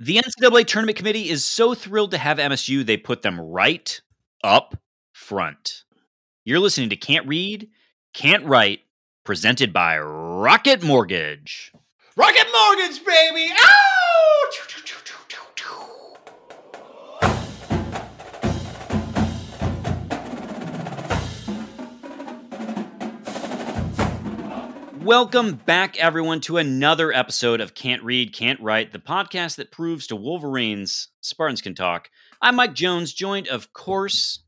The NCAA Tournament Committee is so thrilled to have MSU, they put them right up front. You're listening to Can't Read, Can't Write, presented by Rocket Mortgage. Rocket Mortgage, baby! Ow! Welcome back, everyone, to another episode of Can't Read, Can't Write, the podcast that proves to Wolverines Spartans can talk. I'm Mike Jones, joined, of course,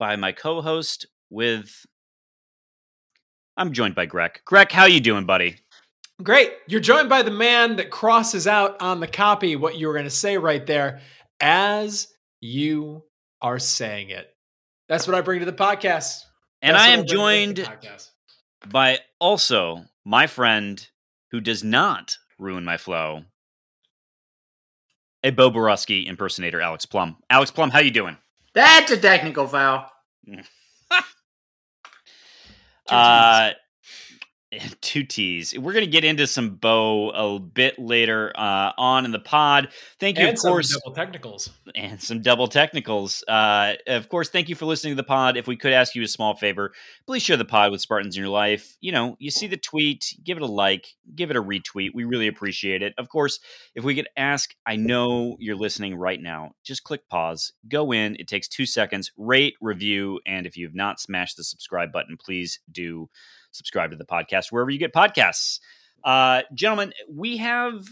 by my co-host with. I'm joined by Greg. Greg, how you doing, buddy? Great. You're joined by the man that crosses out on the copy what you were going to say right there as you are saying it. That's what I bring to the podcast. And That's I am bring to the joined by also my friend who does not ruin my flow, a Bo Boroski impersonator, Alex Plum. Alex Plum, how you doing? That's a technical foul. Uh, two T's. We're gonna get into some Bo a bit later uh, on in the pod. Thank you, And of some course, double technicals. and some double technicals. Uh, of course, thank you for listening to the pod. If we could ask you a small favor, please share the pod with Spartans in your life. You know, you see the tweet, give it a like, give it a retweet. We really appreciate it. Of course, if we could ask, I know you're listening right now. Just click pause, go in. It takes two seconds. Rate, review, and if you have not smashed the subscribe button, please do subscribe to the podcast wherever you get podcasts. Uh, gentlemen, we have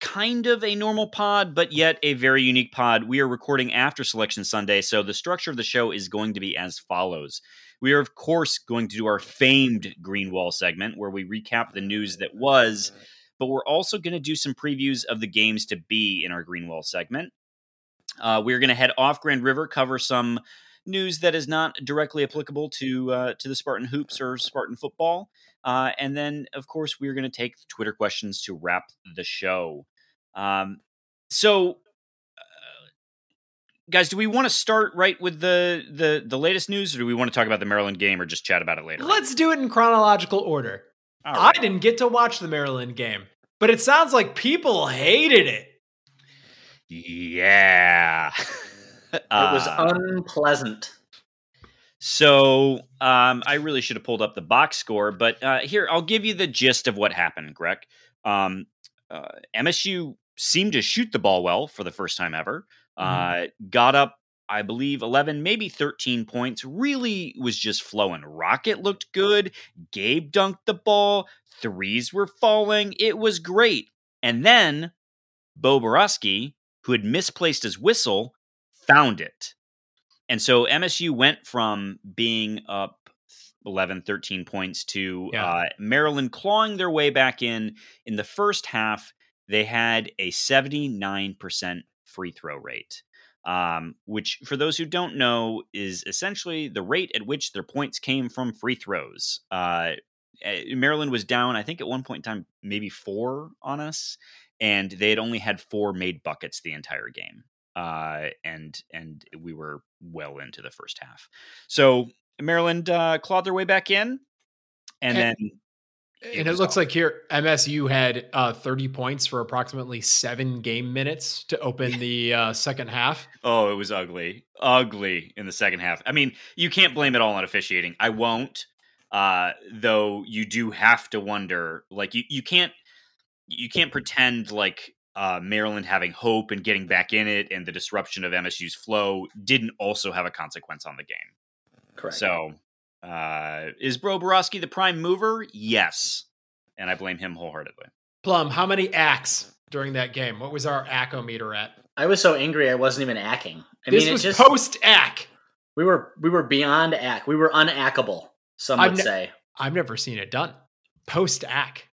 kind of a normal pod, but yet a very unique pod. We are recording after Selection Sunday, so the structure of the show is going to be as follows. We are, of course, going to do our famed Green Wall segment where we recap the news that was, but we're also going to do some previews of the games to be in our Green Wall segment. Uh, we're going to head off Grand River, cover some news that is not directly applicable to uh, to the Spartan hoops or Spartan football, uh, and then of course we're going to take Twitter questions to wrap the show. Um, so, uh, guys, do we want to start right with the the the latest news, or do we want to talk about the Maryland game, or just chat about it later? Let's do it in chronological order. Right. I didn't get to watch the Maryland game, but it sounds like people hated it. Yeah. It was Uh, unpleasant. So um, I really should have pulled up the box score, but uh, here I'll give you the gist of what happened, Greg. Um, uh, MSU seemed to shoot the ball well for the first time ever. Uh, got up, I believe, 11, maybe 13 points. Really was just flowing. Rocket looked good. Gabe dunked the ball. Threes were falling. It was great. And then Bo Boroski, who had misplaced his whistle, found it. And so MSU went from being up 11, 13 points to Yeah. uh, Maryland clawing their way back in. In the first half, they had a 79% free throw rate, um, which, for those who don't know, is essentially the rate at which their points came from free throws. Uh, eh, Maryland was down, I think, at one point in time, maybe four on us, and they had only had four made buckets the entire game uh, and and we were well into the first half. So Maryland uh, clawed their way back in, and And- then and it looks all- like here MSU had uh, 30 points for approximately seven game minutes to open the uh, second half. oh, it was ugly, ugly in the second half. I mean, you can't blame it all on officiating. I won't, uh, though. You do have to wonder, like you you can't you can't pretend like. Uh, Maryland having hope and getting back in it, and the disruption of MSU's flow didn't also have a consequence on the game. Correct. So, uh, is Bro Boroski the prime mover? Yes. And I blame him wholeheartedly. Plum, how many acts during that game? What was our accometer at? I was so angry I wasn't even acking. I this mean, was just post ack. we were we were beyond ack. We were unackable. Some I've would ne- say. I've never seen it done. Post ack.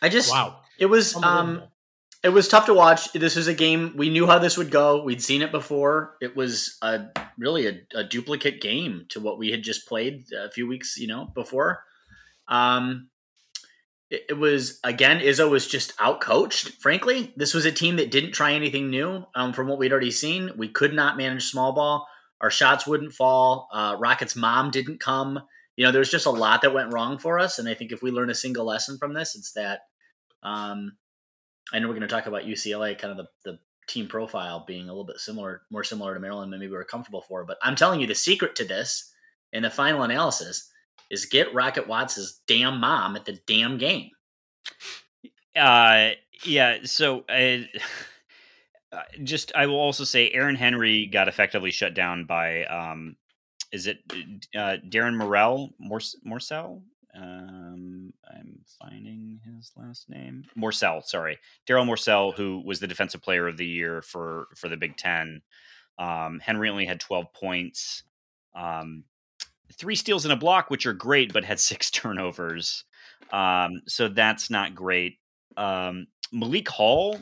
I just Wow. it was um Unbelievable. It was tough to watch. This was a game we knew how this would go. We'd seen it before. It was a really a, a duplicate game to what we had just played a few weeks, you know, before. Um, it, it was again, Izzo was just outcoached. Frankly, this was a team that didn't try anything new. Um, from what we'd already seen, we could not manage small ball. Our shots wouldn't fall. Uh, Rocket's mom didn't come. You know, there's just a lot that went wrong for us. And I think if we learn a single lesson from this, it's that. Um, I know we're going to talk about UCLA, kind of the, the team profile being a little bit similar, more similar to Maryland than maybe we were comfortable for. But I'm telling you, the secret to this in the final analysis is get Rocket Watts' damn mom at the damn game. Uh, yeah. So, uh, just I will also say, Aaron Henry got effectively shut down by, um, is it uh, Darren Morell, Morse, Morsell? Um, I'm finding his last name. Morsell, sorry, Darryl Morsell, who was the defensive player of the year for for the Big Ten. Um, Henry only had 12 points. Um, three steals and a block, which are great, but had six turnovers. Um, so that's not great. Um, Malik Hall,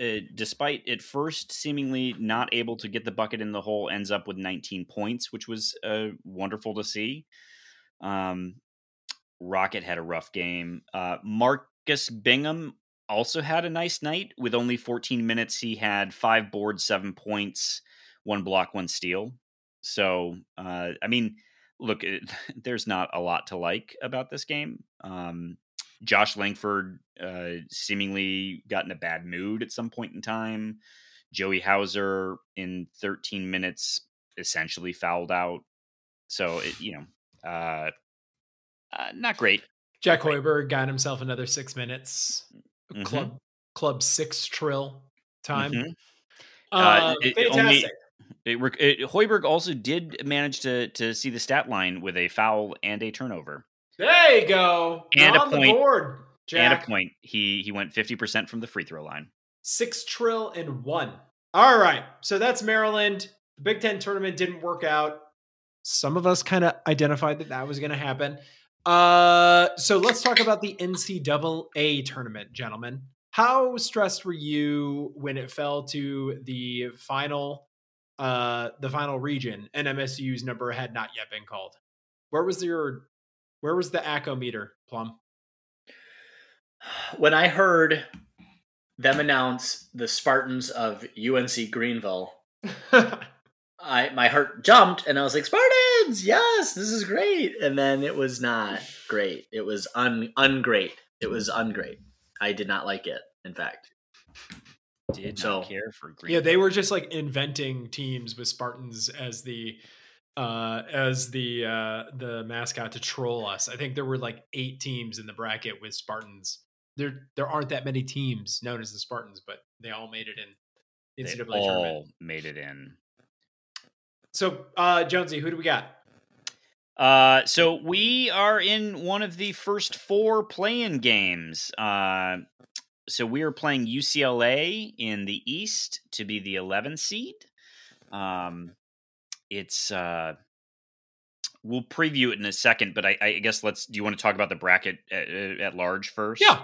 uh, despite at first seemingly not able to get the bucket in the hole, ends up with 19 points, which was uh, wonderful to see. Um, Rocket had a rough game. Uh, Marcus Bingham also had a nice night with only 14 minutes. He had five boards, seven points, one block, one steal. So, uh, I mean, look, it, there's not a lot to like about this game. Um, Josh Langford uh, seemingly got in a bad mood at some point in time. Joey Hauser in 13 minutes essentially fouled out. So, it, you know, uh, uh, not great. Jack Hoiberg got himself another six minutes. Mm-hmm. Club club six trill time. Mm-hmm. Uh, it, fantastic. Only, it, it, Hoiberg also did manage to to see the stat line with a foul and a turnover. There you go. And You're a point. Board, and a point. He he went fifty percent from the free throw line. Six trill and one. All right. So that's Maryland. The Big Ten tournament didn't work out. Some of us kind of identified that that was going to happen. Uh, so let's talk about the NCAA tournament, gentlemen. How stressed were you when it fell to the final, uh, the final region, and MSU's number had not yet been called? Where was your, where was the ACO meter, Plum? When I heard them announce the Spartans of UNC Greenville, I my heart jumped and I was like, Spartans, yes, this is great. And then it was not great. It was un ungreat. It was ungreat. I did not like it. In fact, did so, not care for green. Yeah, they were just like inventing teams with Spartans as the uh as the uh the mascot to troll us. I think there were like eight teams in the bracket with Spartans. There there aren't that many teams known as the Spartans, but they all made it in. NCAA they all tournament. made it in. So, uh, Jonesy, who do we got? Uh, so we are in one of the first four playing games. Uh, so we are playing UCLA in the East to be the 11 seed. Um, it's uh, we'll preview it in a second, but I, I guess let's. Do you want to talk about the bracket at, at large first? Yeah.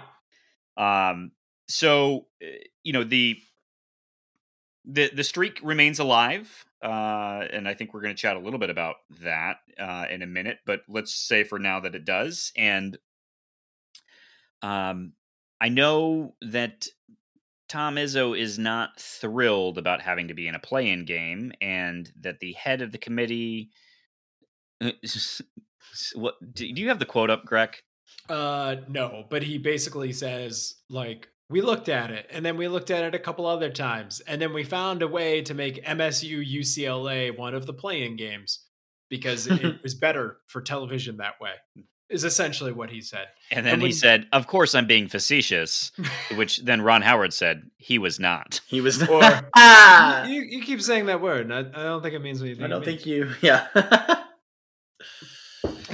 Um. So uh, you know the the the streak remains alive. Uh, and I think we're going to chat a little bit about that uh, in a minute. But let's say for now that it does. And um, I know that Tom Izzo is not thrilled about having to be in a play-in game, and that the head of the committee. Uh, what do you have the quote up, Greg? Uh, no, but he basically says like we looked at it and then we looked at it a couple other times and then we found a way to make MSU UCLA one of the playing games because it was better for television that way. Is essentially what he said. And then and when, he said, "Of course I'm being facetious," which then Ron Howard said he was not. He was or, ah! you, you keep saying that word. I, I, don't think it means what you think. I don't think you. Yeah.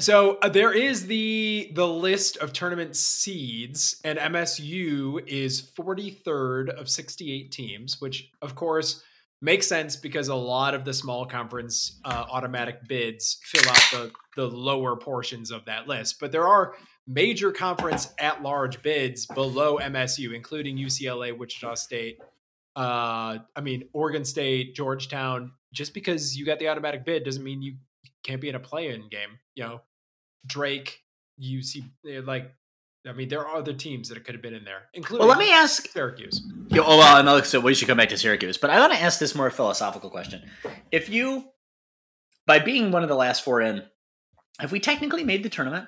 So uh, there is the the list of tournament seeds, and MSU is 43rd of 68 teams, which of course makes sense because a lot of the small conference uh, automatic bids fill out the the lower portions of that list. But there are major conference at large bids below MSU, including UCLA, Wichita State. Uh, I mean, Oregon State, Georgetown. Just because you got the automatic bid doesn't mean you can't be in a play-in game. You know, Drake, You see, eh, like I mean, there are other teams that could have been in there, including. Well, let me ask Syracuse. Yo, oh well, no, so we should come back to Syracuse, but I want to ask this more philosophical question: If you, by being one of the last four in, have we technically made the tournament?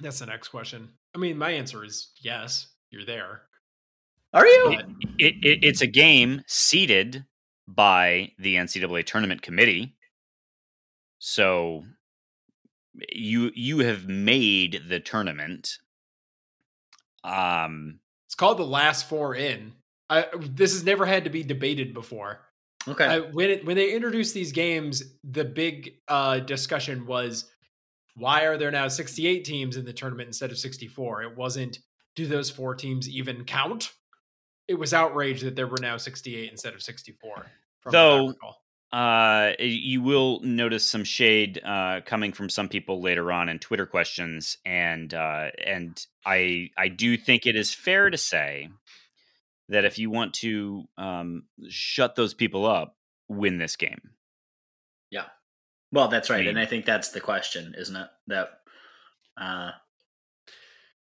That's the next question. I mean, my answer is yes. You're there. Are you? It, it, it, it's a game seeded by the NCAA tournament committee. So you you have made the tournament. Um, it's called the last four in. I, this has never had to be debated before. Okay. I, when it, when they introduced these games, the big uh, discussion was why are there now 68 teams in the tournament instead of 64? It wasn't do those four teams even count? It was outrage that there were now 68 instead of 64. Though uh, you will notice some shade uh, coming from some people later on in Twitter questions, and uh, and I I do think it is fair to say that if you want to um, shut those people up, win this game. Yeah, well, that's right, I mean, and I think that's the question, isn't it? That uh,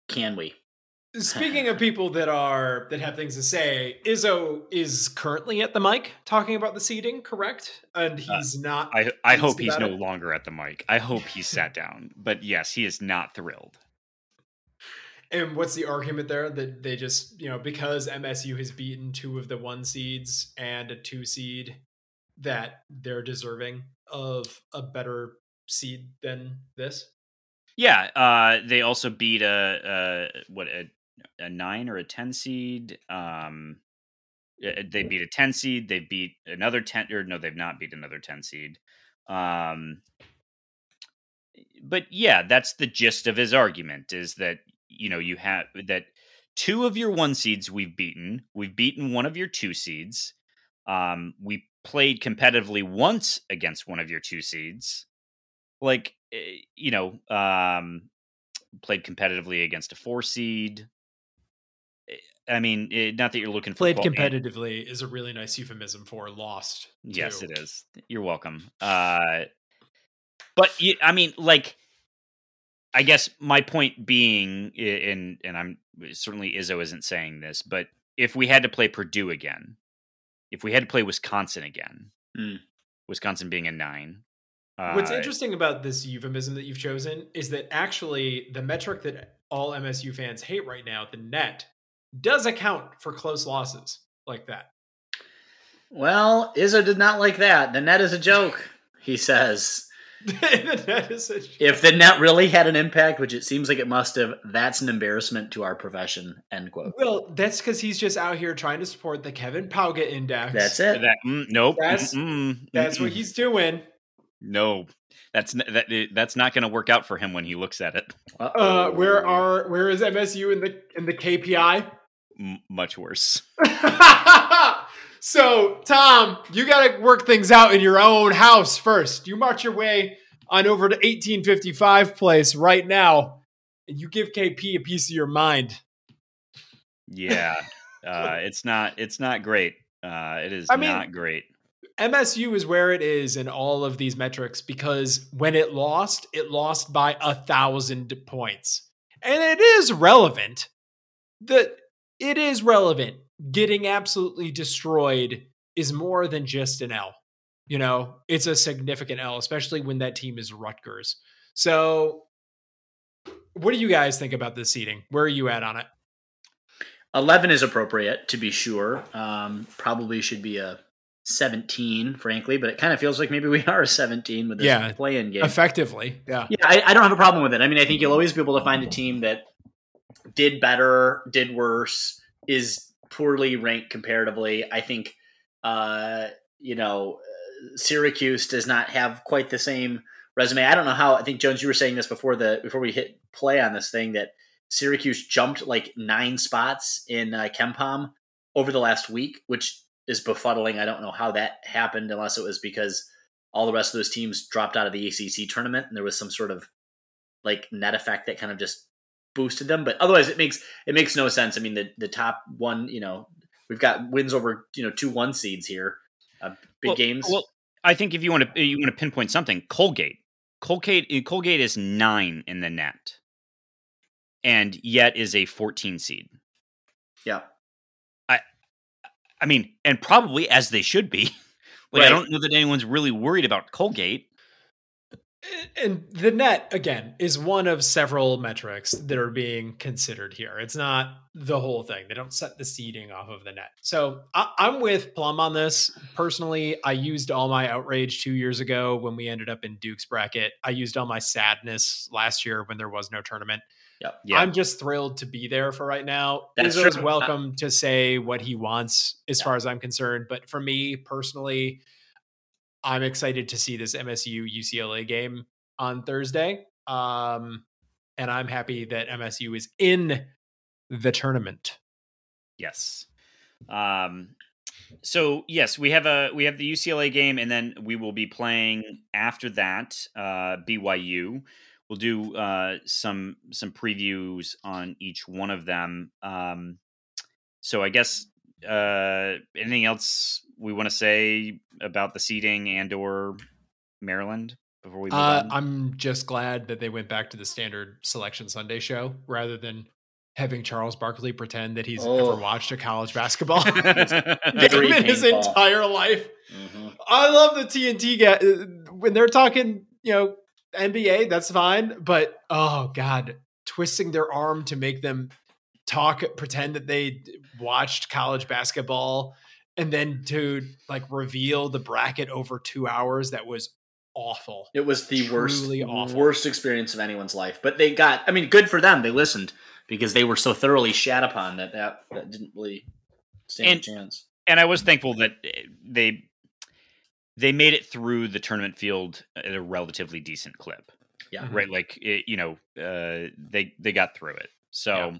can we? Speaking of people that are that have things to say, Izzo is currently at the mic talking about the seating, correct? And uh, he's uh, not. I I hope he's no it. longer at the mic. I hope he's sat down. But yes, he is not thrilled. And what's the argument there that they just you know because MSU has beaten two of the one seeds and a two seed that they're deserving of a better seed than this? Yeah, uh, they also beat a, a what a a nine or a ten seed. Um, they beat a ten seed. They beat another ten, or no, they've not beat another ten seed. Um, but yeah, that's the gist of his argument: is that you know you have that two of your one seeds we've beaten. We've beaten one of your two seeds. Um, we played competitively once against one of your two seeds. Like eh, you know, um, played competitively against a four seed. I mean, it, eh, not that you're looking for played competitively is a really nice euphemism for lost. Too. Yes, it is. You're welcome. Uh, but you, I mean, like, I guess my point being, and and I'm certainly Izzo isn't saying this, but if we had to play Purdue again, if we had to play Wisconsin again, mm. Wisconsin being a nine. What's uh, interesting about this euphemism that you've chosen is that actually the metric that all MSU fans hate right now, the net, does account for close losses like that. Well, Izzo did not like that. The net is a joke, he says. the net is a joke. If the net really had an impact, which it seems like it must have, that's an embarrassment to our profession. End quote. Well, that's because he's just out here trying to support the Kevin Pauga index. That's it. That, mm, nope. That's, mm-mm, that's mm-mm. what he's doing. No, that's that. That's not going to work out for him when he looks at it. Uh, where are where is MSU in the in the KPI? M- much worse. so, Tom, you got to work things out in your own house first. You march your way on over to 1855 place right now, and you give KP a piece of your mind. Yeah, uh, it's not. It's not great. Uh, it is I mean, not great. MSU is where it is in all of these metrics because when it lost, it lost by a thousand points, and it is relevant. that it is relevant. Getting absolutely destroyed is more than just an L. You know, it's a significant L, especially when that team is Rutgers. So, what do you guys think about this seating? Where are you at on it? 11 is appropriate, to be sure. Um, probably should be a 17, frankly, but it kind of feels like maybe we are a 17 with this yeah, play in game. Effectively. Yeah. Yeah, I, I, don't have a problem with it. I mean, I think you'll always be able to find a team that did better, did worse, is poorly ranked comparatively. I think, uh, you know, Syracuse does not have quite the same resume. I don't know how. I think Jones, you were saying this before the before we hit play on this thing that Syracuse jumped like nine spots in uh, KenPom over the last week, which is befuddling. I don't know how that happened unless it was because all the rest of those teams dropped out of the ACC tournament, and there was some sort of like net effect that kind of just boosted them. But otherwise, it makes it makes no sense. I mean, the the top one, you know, we've got wins over you know two one seeds here, uh, big well, games. Well, I think if you want to you want to pinpoint something, Colgate, Colgate, Colgate is nine in the net, and yet is a fourteen seed. Yeah, I, I mean, and probably as they should be. Like, right. I don't know that anyone's really worried about Colgate and the net again is one of several metrics that are being considered here. It's not the whole thing. They don't set the seeding off of the net. So I, am with Plum on this. Personally, I used all my outrage two years ago when we ended up in Duke's bracket. I used all my sadness last year when there was no tournament. Yep. Yeah. I'm just thrilled to be there for right now. That's Izzo's uh, welcome to say what he wants as yeah. far as I'm concerned. But for me personally, I'm excited to see this MSU UCLA game on Thursday. Um, and I'm happy that MSU is in the tournament. Yes. Um, so yes, we have a we have the UCLA game, and then we will be playing after that uh, BYU. We'll do uh, some some previews on each one of them. Um, so I guess uh, anything else we want to say about the seating and or Maryland before we move uh, on? I'm just glad that they went back to the standard selection Sunday show rather than having Charles Barkley pretend that he's oh. ever watched a college basketball game in his entire life. Mm-hmm. I love the TNT guy uh, when they're talking, you know, NBA, that's fine, but oh god, twisting their arm to make them talk pretend that they watched college basketball and then to like reveal the bracket over 2 hours that was awful. It was the worst awful. worst experience of anyone's life. But they got I mean good for them. They listened because they were so thoroughly shat upon that that, that didn't really stand and, a chance. And I was thankful that eh, they they made it through the tournament field at a relatively decent clip. Yeah. Right like it, you know, uh, they they got through it. So yeah.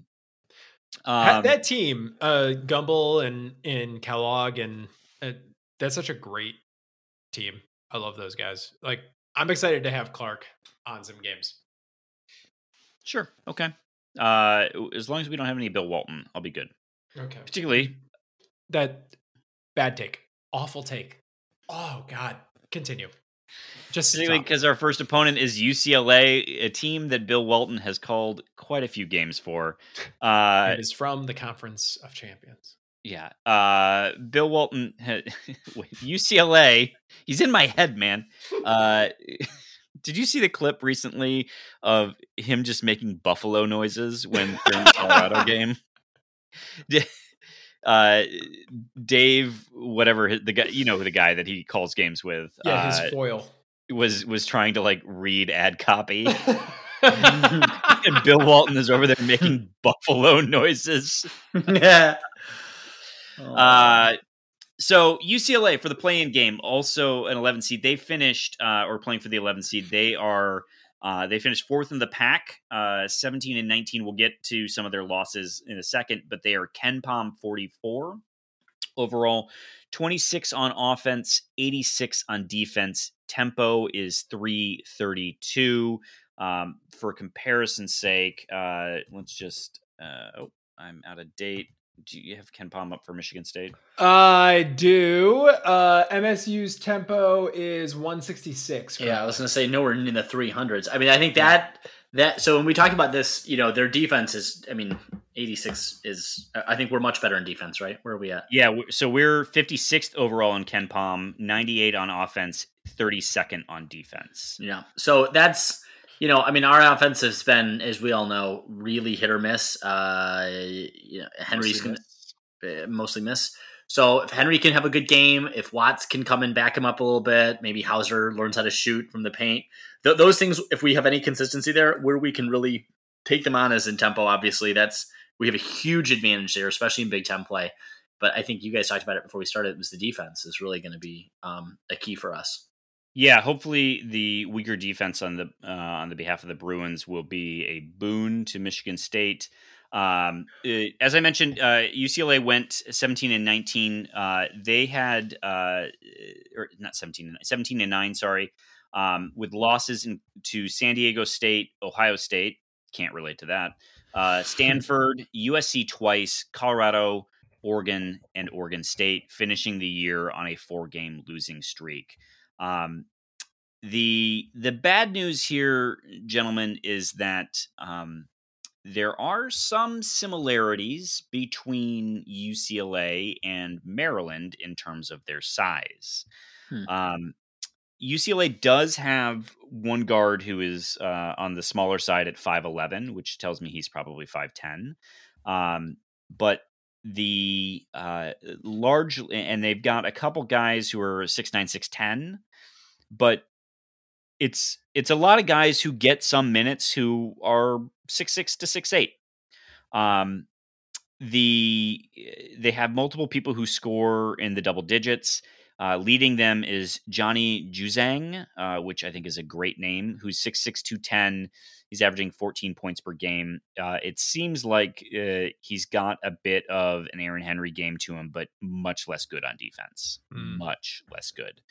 Um, that team, uh, Gumbel and and Kellogg, and uh, that's such a great team. I love those guys. Like, I'm excited to have Clark on some games. Sure. Okay. Uh, as long as we don't have any Bill Walton, I'll be good. Okay. Particularly that bad take, awful take. Oh God. Continue. Just because our first opponent is UCLA, a team that Bill Walton has called quite a few games for. Uh, it is from the Conference of Champions. Yeah. Uh, Bill Walton, UCLA, he's in my head, man. Uh, did you see the clip recently of him just making buffalo noises when during the Colorado game? Uh, Dave, whatever the guy, you know, the guy that he calls games with. Yeah, his uh, foil was was trying to like read ad copy. and Bill Walton is over there making buffalo noises. yeah. Uh, so UCLA for the play-in game, also an 11 seed. They finished uh, or playing for the 11 seed. They are uh, they finished fourth in the Pac, uh, 17 and 19. We'll get to some of their losses in a second, but they are KenPom 44 overall, 26 on offense, 86 on defense. Tempo is 332. Um, for comparison's sake, uh, let's just. Uh, oh, I'm out of date do you have KenPom up for Michigan State? I do. Uh, MSU's tempo is 166. Yeah, I was going to say nowhere in the 300s. I mean, I think that that so when we talk about this, you know, their defense is. I mean, 86 is. I think we're much better in defense, right? Where are we at? Yeah, so we're 56th overall in KenPom, 98 on offense, 32nd on defense. Yeah, so that's you know, I mean, our offense has been, as we all know, really hit or miss. Uh, you know, Henry's mostly miss. mostly miss. So if Henry can have a good game, if Watts can come and back him up a little bit, maybe Hauser learns how to shoot from the paint. Th- those things, if we have any consistency there, where we can really take them on as in tempo, obviously that's we have a huge advantage there, especially in Big Ten play. But I think you guys talked about it before we started. It was the defense is really going to be um, a key for us. Yeah, hopefully the weaker defense on the uh, on the behalf of the Bruins will be a boon to Michigan State. Um, uh, as I mentioned, uh, UCLA went 17 and 19. Uh, they had, uh, or not 17, 17 and 9, sorry, um, with losses in, to San Diego State, Ohio State. Can't relate to that. Uh, Stanford, USC twice, Colorado, Oregon, and Oregon State, finishing the year on a four game losing streak. Um, the the bad news here, gentlemen, is that um, there are some similarities between UCLA and Maryland in terms of their size. Hmm. Um, UCLA does have one guard who is uh, on the smaller side at 5'11, which tells me he's probably 5'10. Um, but the uh, large, and they've got a couple guys who are 6'9, 6'10, but it's it's a lot of guys who get some minutes who are six six to 6'8. Um, the they have multiple people who score in the double digits uh, leading them is Johnny Juzang, uh, which I think is a great name, who's 6'6, 210. He's averaging 14 points per game. Uh, it seems like uh, he's got a bit of an Aaron Henry game to him, but much less good on defense. Mm. Much less good.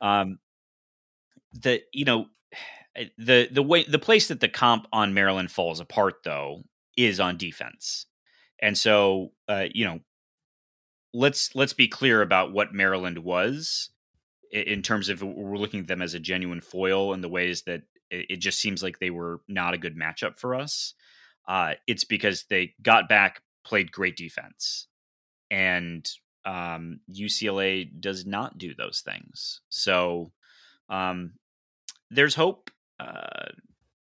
Um, the you know eh, the the way the place that the comp on Maryland falls apart though is on defense, and so uh, you know let's let's be clear about what Maryland was in terms of we're looking at them as a genuine foil in the ways that it just seems like they were not a good matchup for us. Uh, it's because they got back, played great defense, and um, UCLA does not do those things. So um, there's hope. Uh,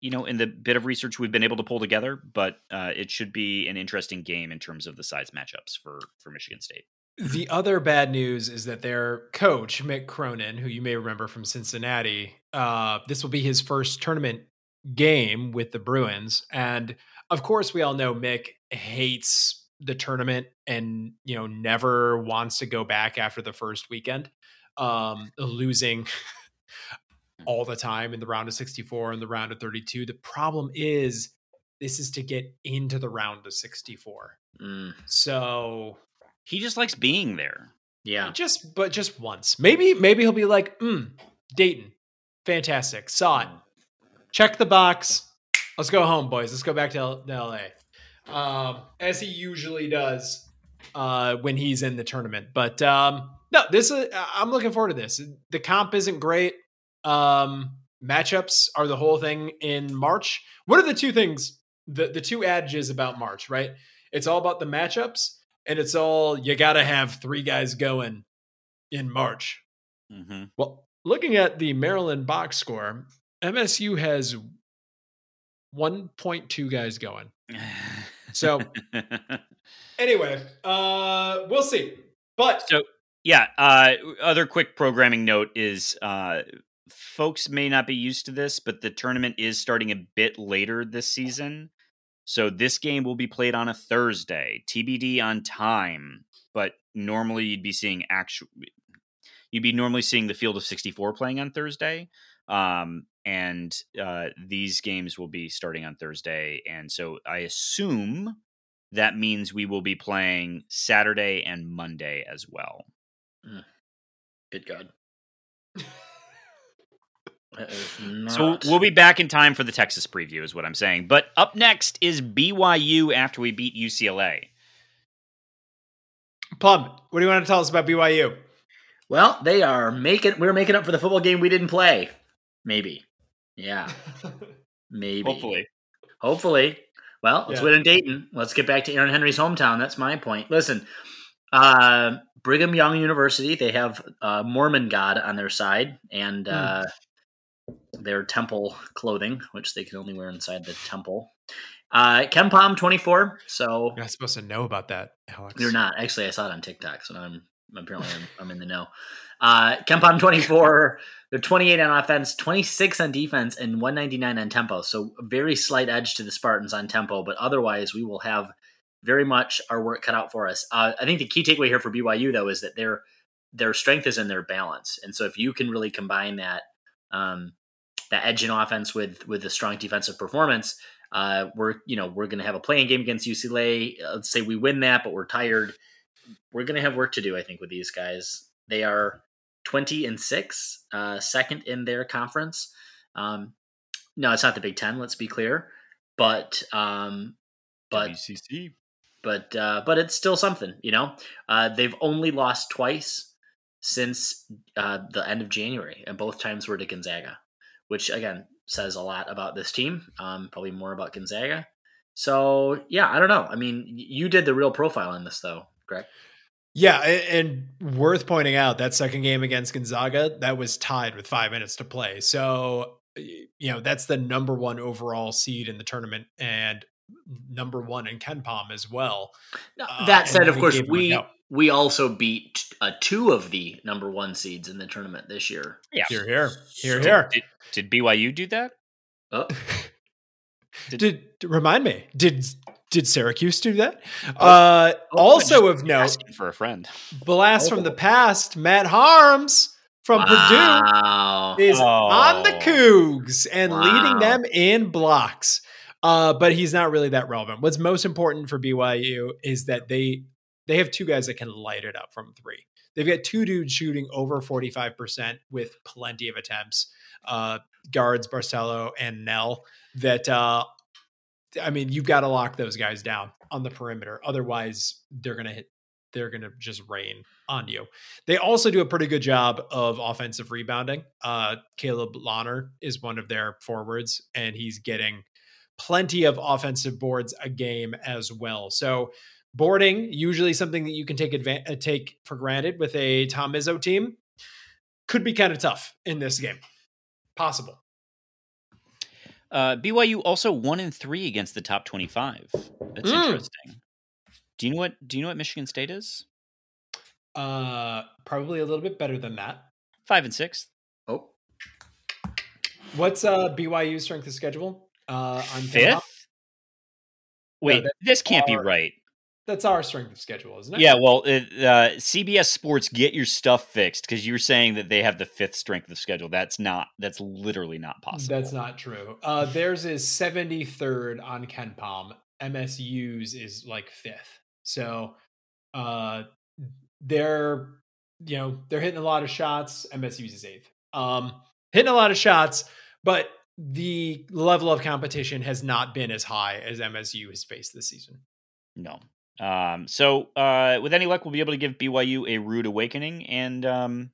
you know, in the bit of research we've been able to pull together, but uh, it should be an interesting game in terms of the size matchups for for Michigan State. The other bad news is that their coach, Mick Cronin, who you may remember from Cincinnati, uh, this will be his first tournament game with the Bruins. And of course, we all know Mick hates the tournament and, you know, never wants to go back after the first weekend, um, losing all the time in the round of 64 and the round of 32. The problem is, this is to get into the round of 64. Mm. So he just likes being there. Yeah. Just but just once. Maybe maybe he'll be like, mm, Dayton. Fantastic. Saw it. Check the box. Let's go home, boys. Let's go back to, L- to LA. Um, as he usually does uh, when he's in the tournament. But um, no, this is I'm looking forward to this. The comp isn't great. Um, matchups are the whole thing in March. What are the two things? The the two adages about March, right? It's all about the matchups and it's all you got to have three guys going in March. Mm-hmm. Well, looking at the Maryland box score, MSU has 1.2 guys going. So, anyway, uh, we'll see. But so yeah, uh, other quick programming note is uh, folks may not be used to this, but the tournament is starting a bit later this season. So this game will be played on a Thursday, TBD on time. But normally you'd be seeing actual, you'd be normally seeing the Field of 64 playing on Thursday. Um, and uh, these games will be starting on Thursday. And so I assume that means we will be playing Saturday and Monday as well. Mm. Good God. So we'll be back in time for the Texas preview, is what I'm saying. But up next is BYU after we beat UCLA. Plum, what do you want to tell us about BYU? Well, they are making we're making up for the football game we didn't play. Maybe. Yeah. Maybe. Hopefully. Hopefully. Well, let's yeah. win in Dayton. Let's get back to Aaron Henry's hometown. That's my point. Listen, uh, Brigham Young University, they have uh, Mormon God on their side, and mm. uh, their temple clothing, which they can only wear inside the temple. Uh, KenPom 24. So you're not supposed to know about that, Alex. You're not. Actually, I saw it on TikTok, so I'm apparently I'm, I'm in the know. Uh, KenPom 24. They're 28 on offense, 26 on defense, and 199 on tempo. So a very slight edge to the Spartans on tempo, but otherwise we will have very much our work cut out for us. Uh, I think the key takeaway here for BYU though is that their their strength is in their balance, and so if you can really combine that um, that edge in offense with with the strong defensive performance, Uh, we're you know we're going to have a playing game against UCLA. Uh, let's say we win that, but we're tired. We're going to have work to do, I think, with these guys. They are twenty and six, uh, second in their conference. Um, no, it's not the Big Ten. Let's be clear, but um, but WCC. but uh, but it's still something, you know. Uh, they've only lost twice since uh, the end of January, and both times were to Gonzaga, which again says a lot about this team. Um, probably more about Gonzaga. So yeah, I don't know. I mean, you did the real profile on this, though, Greg. Yeah, and worth pointing out that second game against Gonzaga that was tied with five minutes to play. So you know that's the number one overall seed in the tournament and number one in KenPom as well. Uh, that said, of course, we we also beat uh, two of the number one seeds in the tournament this year. Yeah, here, here, here, here. Did, did BYU do that? Oh. did, did, remind me? Did did Syracuse do that? Oh, uh, oh, also of note, for a friend, blast oh. from the past. Matt Haarms from wow. Purdue is oh. on the Cougs and wow. leading them in blocks. Uh, but he's not really that relevant. What's most important for BYU is that they they have two guys that can light it up from three. They've got two dudes shooting over 45% with plenty of attempts. Uh, guards Barcello and Knell, that uh, I mean, you've got to lock those guys down on the perimeter. Otherwise, they're going to hit they're going to just rain on you. They also do a pretty good job of offensive rebounding. Uh, Caleb Lohner is one of their forwards, and he's getting plenty of offensive boards a game as well. So boarding usually something that you can take advantage uh, take for granted with a Tom Izzo team could be kind of tough in this game. Possible. Uh, BYU also one in three against the top twenty-five. That's mm. interesting. Do you know what? Do you know what Michigan State is? Uh, probably a little bit better than that. Five and six. Oh, what's uh BYU strength of schedule? Uh, on fifth. Wait, no, this can't our, be right. That's our strength of schedule, isn't it? Yeah. Well, it, uh, CBS Sports get your stuff fixed because you're saying that they have the fifth strength of schedule. That's not. That's literally not possible. That's not true. Uh, theirs is 73rd on KenPom. MSU's is like fifth. So, uh, they're you know they're hitting a lot of shots. MSU's is eighth. Um, hitting a lot of shots, but the level of competition has not been as high as MSU has faced this season. No. Um, so uh, with any luck, we'll be able to give BYU a rude awakening and um,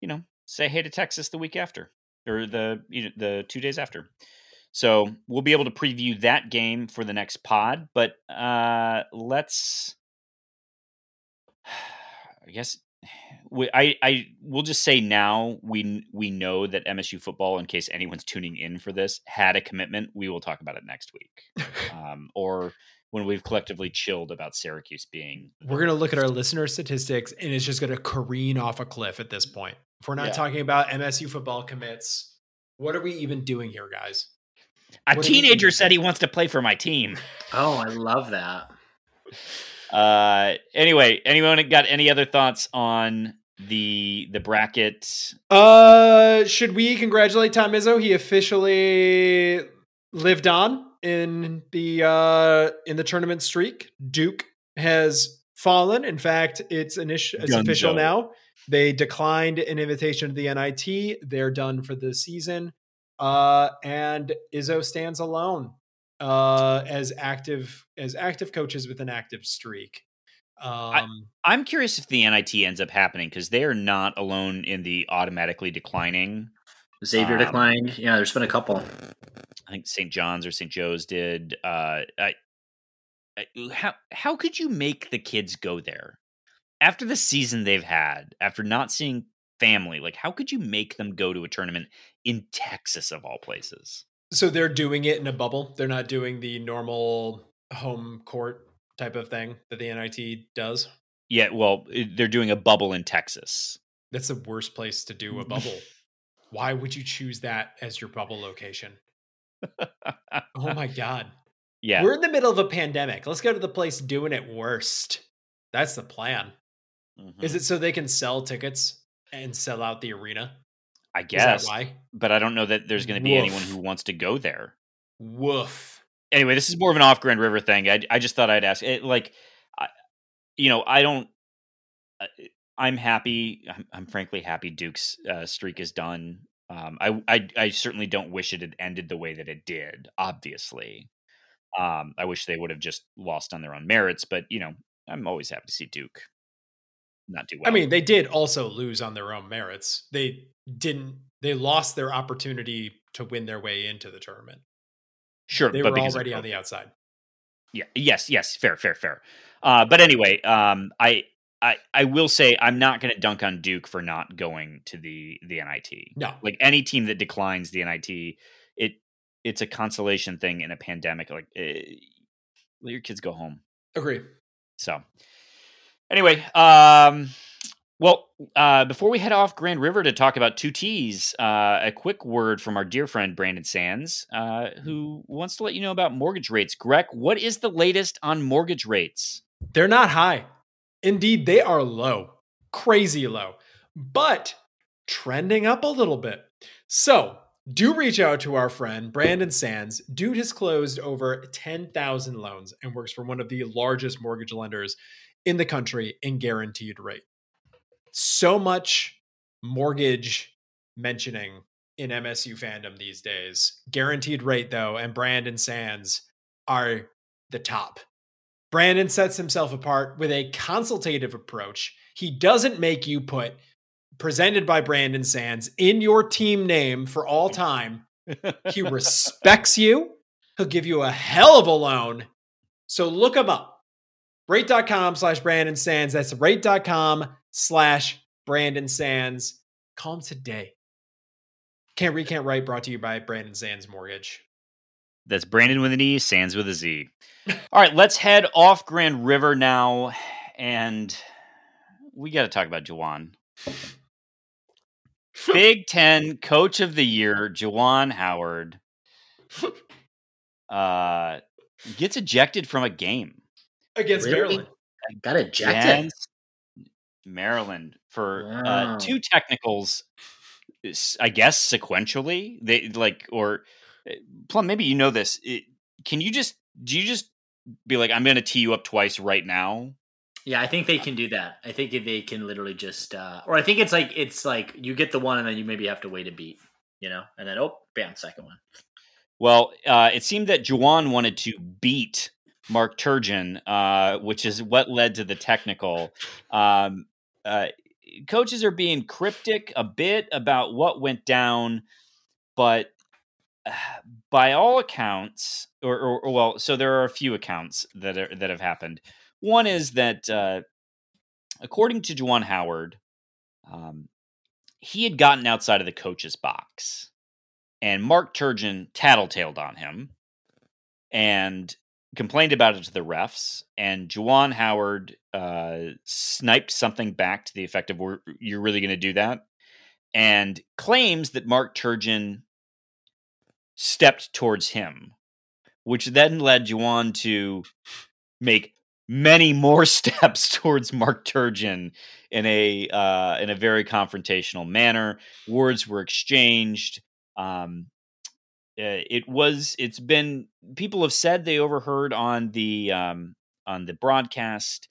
you know say hey to Texas the week after or the you know, the two days after. So we'll be able to preview that game for the next pod. But uh, let's, I guess, we, I I will just say now we we know that MSU football, in case anyone's tuning in for this, had a commitment. We will talk about it next week, um, or when we've collectively chilled about Syracuse being. We're gonna look at our listener statistics, and it's just gonna careen off a cliff at this point. If we're not yeah. talking about MSU football commits, what are we even doing here, guys? A what teenager said he wants to play for my team. Oh, I love that. Uh, anyway, anyone got any other thoughts on the the bracket? Uh, should we congratulate Tom Izzo? He officially lived on in the uh in the tournament streak. Duke has fallen. In fact, it's initial it's official now. They declined an invitation to the NIT. They're done for the season. Uh, and Izzo stands alone uh, as active as active coaches with an active streak. Um, I, am curious if the NIT ends up happening because they are not alone in the automatically declining. Xavier um, declined. Yeah, there's been a couple. I think St. John's or St. Joe's did. Uh, I, I, how how could you make the kids go there after the season they've had, after not seeing family? Like, how could you make them go to a tournament in Texas of all places? So they're doing it in a bubble. They're not doing the normal home court type of thing that the NIT does. Yeah, well, they're doing a bubble in Texas. That's the worst place to do a bubble. Why would you choose that as your bubble location? Oh my god. Yeah. We're in the middle of a pandemic. Let's go to the place doing it worst. That's the plan. Mm-hmm. Is it so they can sell tickets and sell out the arena? I guess. why? But I don't know that there's going to be Woof. anyone who wants to go there. Woof. Anyway, this is more of an off Grand River thing. I, I just thought I'd ask. It, like, I, you know, I don't. I'm happy. I'm, I'm frankly happy Duke's uh, streak is done. Um, I, I I certainly don't wish it had ended the way that it did. Obviously, um, I wish they would have just lost on their own merits. But you know, I'm always happy to see Duke not do well. I mean, they did also lose on their own merits. They didn't. They lost their opportunity to win their way into the tournament. sure, They were of already on the outside. Yeah. Yes. Yes. Fair. Fair. Fair. Uh, but anyway, um, I I I will say I'm not going to dunk on Duke for not going to the the NIT. No, Like any team that declines the NIT, it it's a consolation thing in a pandemic. Like eh, let your kids go home. agree. So anyway, um, well, uh, before we head off Grand River to talk about two T's, uh, a quick word from our dear friend Brandon Sands, uh, who wants to let you know about mortgage rates. Greg, what is the latest on mortgage rates? They're not high. Indeed, they are low, crazy low, but trending up a little bit. So, do reach out to our friend Brandon Sands. Dude has closed over 10,000 loans and works for one of the largest mortgage lenders in the country in guaranteed rate. So much mortgage mentioning in MSU fandom these days. Guaranteed rate, though, and Brandon Sands are the top. Brandon sets himself apart with a consultative approach. He doesn't make you put presented by Brandon Sands in your team name for all time. He respects you. He'll give you a hell of a loan. So look him up. Rate.com slash Brandon Sands. That's rate.com slash Brandon Sands. Call him today. Can't read, can't write. Brought to you by Brandon Sands Mortgage. That's Brandon with an E, Sands with a Z. All right, let's head off Grand River now, and we got to talk about Juwan. Big Ten Coach of the Year, Juwan Howard, uh, gets ejected from a game. Against Really? Maryland. I got ejected. against Maryland for Wow. uh, two technicals. I guess sequentially, they like or uh, Plum. Maybe you know this. It, can you just do you just be like, I'm going to tee you up twice right now? Yeah, I think they can do that. I think they can literally just, uh, or I think it's like it's like you get the one and then you maybe have to wait a beat, you know, and then oh, bam, second one. Well, uh, it seemed that Juwan wanted to beat Mark Turgeon, uh, which is what led to the technical. Um, uh, coaches are being cryptic a bit about what went down, but by all accounts, or, or, or well, so there are a few accounts that are that have happened. One is that, uh, according to Juwan Howard, um, he had gotten outside of the coach's box and Mark Turgeon tattletaled on him and complained about it to the refs. And Juwan Howard uh, sniped something back to the effect of, "You're really going to do that," and claims that Mark Turgeon stepped towards him, which then led Juwan to make many more steps towards Mark Turgeon in a uh, in a very confrontational manner. Words were exchanged. Um, uh, it was. It's been. People have said they overheard on the um, on the broadcast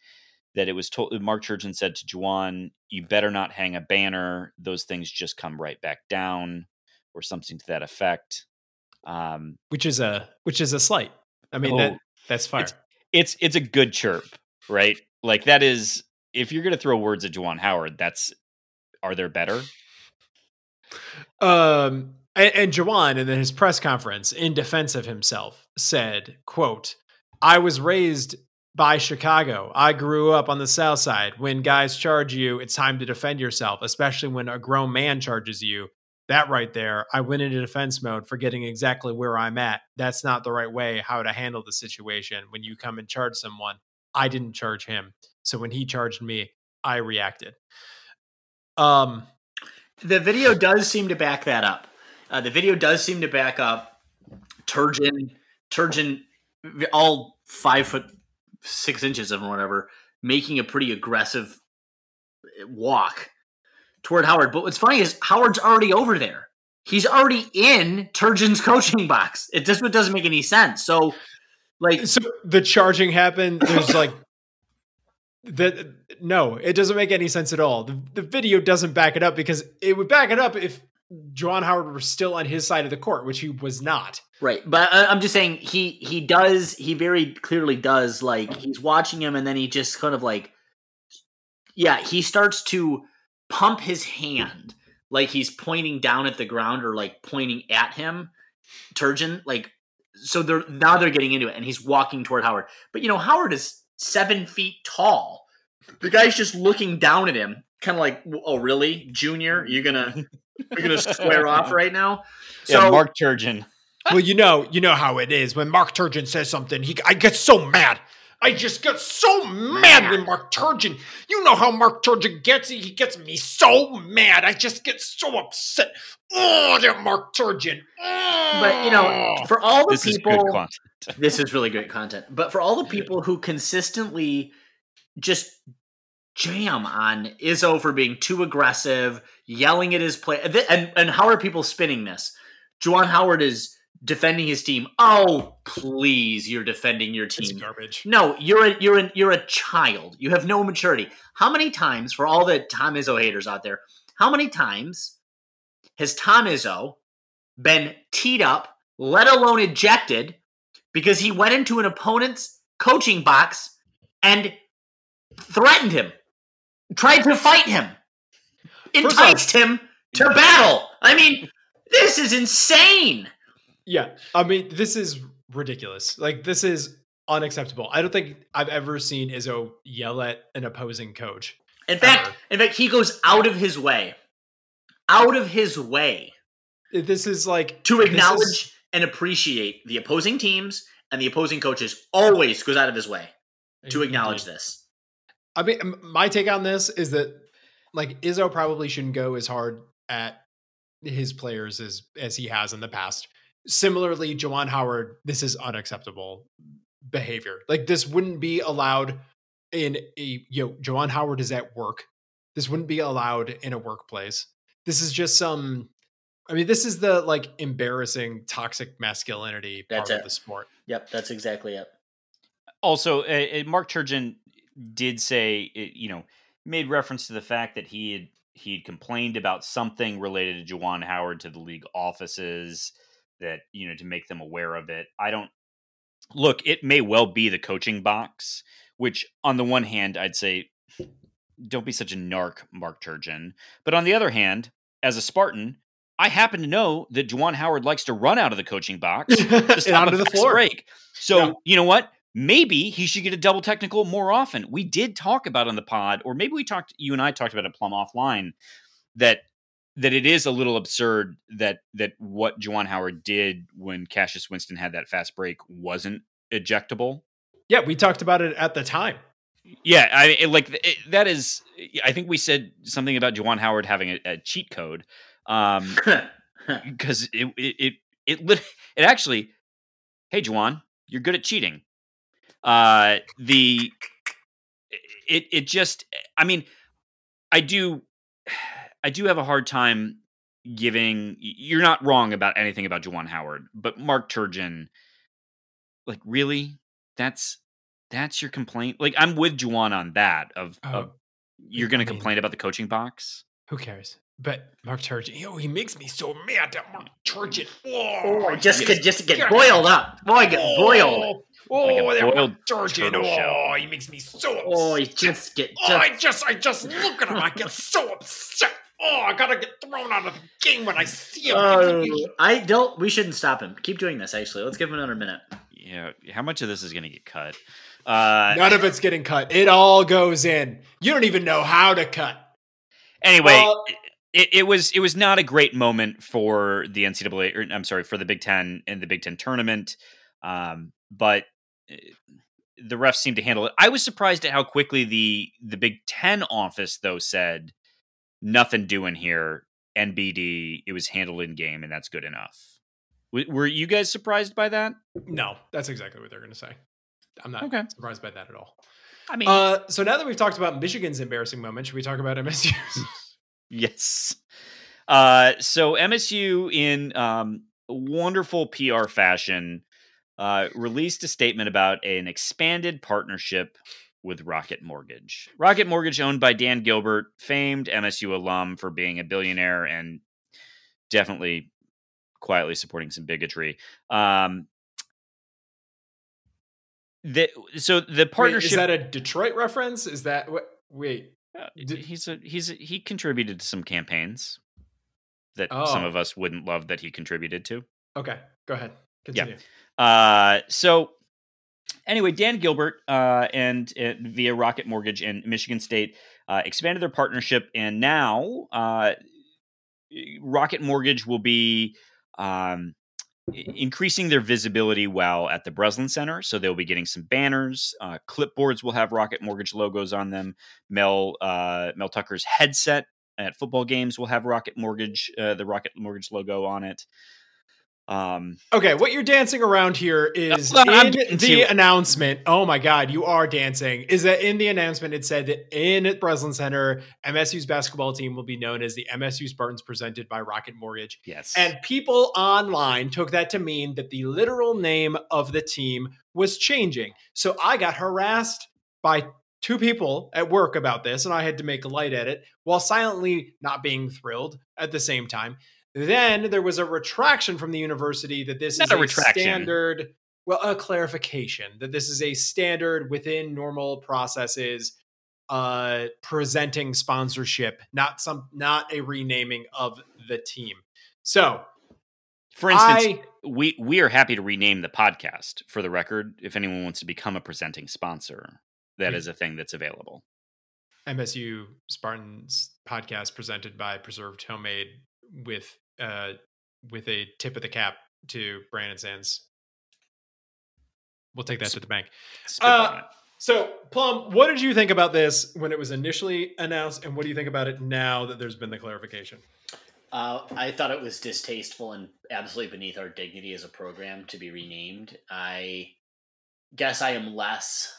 that it was told. Mark Turgeon said to Juwan, "You better not hang a banner. Those things just come right back down," or something to that effect. Um, which is a which is a slight. I mean Oh, that that's fire. it's it's a good chirp, right? Like that is if you're gonna throw words at Juwan Howard, that's are there better? Um, and, and Juwan in his press conference, in defense of himself, said, "quote I was raised by Chicago. I grew up on the South Side. When guys charge you, it's time to defend yourself, especially when a grown man charges you." That right there, I went into defense mode, forgetting exactly where I'm at. That's not the right way how to handle the situation. When you come and charge someone, I didn't charge him. So when he charged me, I reacted. Um, The video does seem to back that up. Uh, the video does seem to back up Turgeon, Turgeon, all five foot six inches of him, whatever, making a pretty aggressive walk toward Howard. But what's funny is Howard's already over there. he's already in Turgeon's coaching box. It just doesn't make any sense. So, like, so the charging happened. There's like that. No, it doesn't make any sense at all. The, the video doesn't back it up because it would back it up if Juwan Howard were still on his side of the court, which he was not. Right, but I'm just saying he he does he very clearly does like he's watching him and then he just kind of like yeah he starts to pump his hand like he's pointing down at the ground or like pointing at him Turgeon like so they're now they're getting into it and he's walking toward Howard but you know Howard is seven feet tall the guy's just looking down at him kind of like oh really Junior you're gonna you're gonna square off right now yeah, Mark Turgeon. well, you know, you know how it is when Mark Turgeon says something. He, I get so mad. I just get so mad when Mark Turgeon. You know how Mark Turgeon gets. He gets me so mad. I just get so upset. Oh, that Mark Turgeon. Oh. But you know, oh. for all the This is good people, content. this is really great content. But for all the people who consistently just jam on Izzo for being too aggressive, yelling at his play, and and, and how are people spinning this? Juwan Howard is defending his team. Oh, please, you're defending your it's team. garbage. No, you're a you're a you're a child. You have no maturity. How many times for all the Tom Izzo haters out there? How many times has Tom Izzo been teed up, let alone ejected, because he went into an opponent's coaching box and threatened him, tried to fight him, First off- enticed him to battle? I mean, this is insane. Yeah, I mean, this is ridiculous. Like, this is unacceptable. I don't think I've ever seen Izzo yell at an opposing coach. In fact, Ever. in fact, he goes out of his way, out of his way This is like to this is- acknowledge and appreciate the opposing teams and the opposing coaches. Always goes out of his way to acknowledge this. I mean, my take on this is that like Izzo probably shouldn't go as hard at his players as as he has in the past. Similarly, Juwan Howard, this is unacceptable behavior. Like this wouldn't be allowed in a you know, Juwan Howard is at work. This wouldn't be allowed in a workplace. This is just some I mean, this is the like embarrassing toxic masculinity part That's of it. the sport. Yep, that's exactly it. Also, uh, Mark Turgeon did say, you know, made reference to the fact that he had he had complained about something related to Juwan Howard to the league offices that you know to make them aware of it. I don't look. It may well be the coaching box, which on the one hand, I'd say, don't be such a narc, Mark Turgeon. But on the other hand, as a Spartan. I happen to know that Juwan Howard likes to run out of the coaching box to stop onto the floor. break. So Yeah. you know what? Maybe he should get a double technical more often. We did talk about on the pod, or maybe we talked. You and I talked about it plumb offline that that it is a little absurd that that what Juwan Howard did when Cassius Winston had that fast break wasn't ejectable. Yeah, we talked about it at the time. Yeah, I it, like it, that is. I think we said something about Juwan Howard having a, a cheat code. Um, because it it it it, it actually hey Juwan you're good at cheating uh the it it just i mean i do i do have a hard time giving you're not wrong about anything about Juwan Howard but Mark Turgeon like really that's that's your complaint like I'm with Juwan on that of, Oh, of you're going I to mean- complain about the coaching box Who cares? But Mark Turgeon, yo, he makes me so mad that Mark Turgeon. oh, I just could just get boiled up. Boy, get boiled. Oh, Like a oh, that boiled Mark Turgeon. turtle Oh, shell. he makes me so oh, upset. Oh, I just get Oh, I just. just, I just look at him. I get so upset. Oh, I gotta get thrown out of the game when I see him. Oh, I don't. We shouldn't stop him. Keep doing this. Actually, let's give him another minute. yeah how much of this is going to get cut uh None of it's getting cut. It all goes in. You don't even know how to cut. Anyway, Well- it, it was it was not a great moment for the NCAA. Or, I'm sorry for the Big Ten and the Big Ten tournament, um, but uh, the refs seemed to handle it. I was surprised at how quickly the the Big Ten office though said nothing doing here. NBD, it was handled in game, and that's good enough. W- were you guys surprised by that? No, that's exactly what they're going to say. I'm not Okay. surprised by that at all. I mean, Uh, so now that we've talked about Michigan's embarrassing moment, should we talk about MSU's? Yes. Uh, so MSU in um, wonderful PR fashion uh, released a statement about an expanded partnership with Rocket Mortgage. Rocket Mortgage, owned by Dan Gilbert, famed MSU alum for being a billionaire and definitely quietly supporting some bigotry. Um, the, so the partnership Wait, is that a Detroit reference? Is that what? Wait, uh, Did- he's a he's a, he contributed to some campaigns that some Oh. of us wouldn't love that he contributed to. okay, go ahead. Continue. Uh, so anyway, Dan Gilbert uh, and uh, via Rocket Mortgage and Michigan State uh, expanded their partnership, and now uh, Rocket Mortgage will be um, increasing their visibility while at the Breslin Center. So they'll be getting some banners. Uh, clipboards will have Rocket Mortgage logos on them. Mel uh, Mel Tucker's headset at football games will have Rocket Mortgage, uh, the Rocket Mortgage logo on it. Um, Okay, what you're dancing around here is in the to announcement. Oh my God, you are dancing. Is that in the announcement? It said that in at Breslin Center, MSU's basketball team will be known as the MSU Spartans, presented by Rocket Mortgage. yes, And people online took that to mean that the literal name of the team was changing. So I got harassed by two people at work about this, and I had to make light at it while silently not being thrilled at the same time. Then there was a retraction from the university that this Not is a a, standard, well, a clarification that this is a standard within normal processes uh presenting sponsorship not some not a renaming of the team so For instance, I we we are happy to rename the podcast for the record. If anyone wants to become a presenting sponsor, that We- is a thing that's available. MSU Spartans podcast presented by Preserved Homemade with uh with a tip of the cap to Brandon Sands. We'll take that to the bank. Uh. So, Plum, what did you think about this when it was initially announced, and what do you think about it now that there's been the clarification? Uh, I thought it was distasteful and absolutely beneath our dignity as a program to be renamed. I guess I am less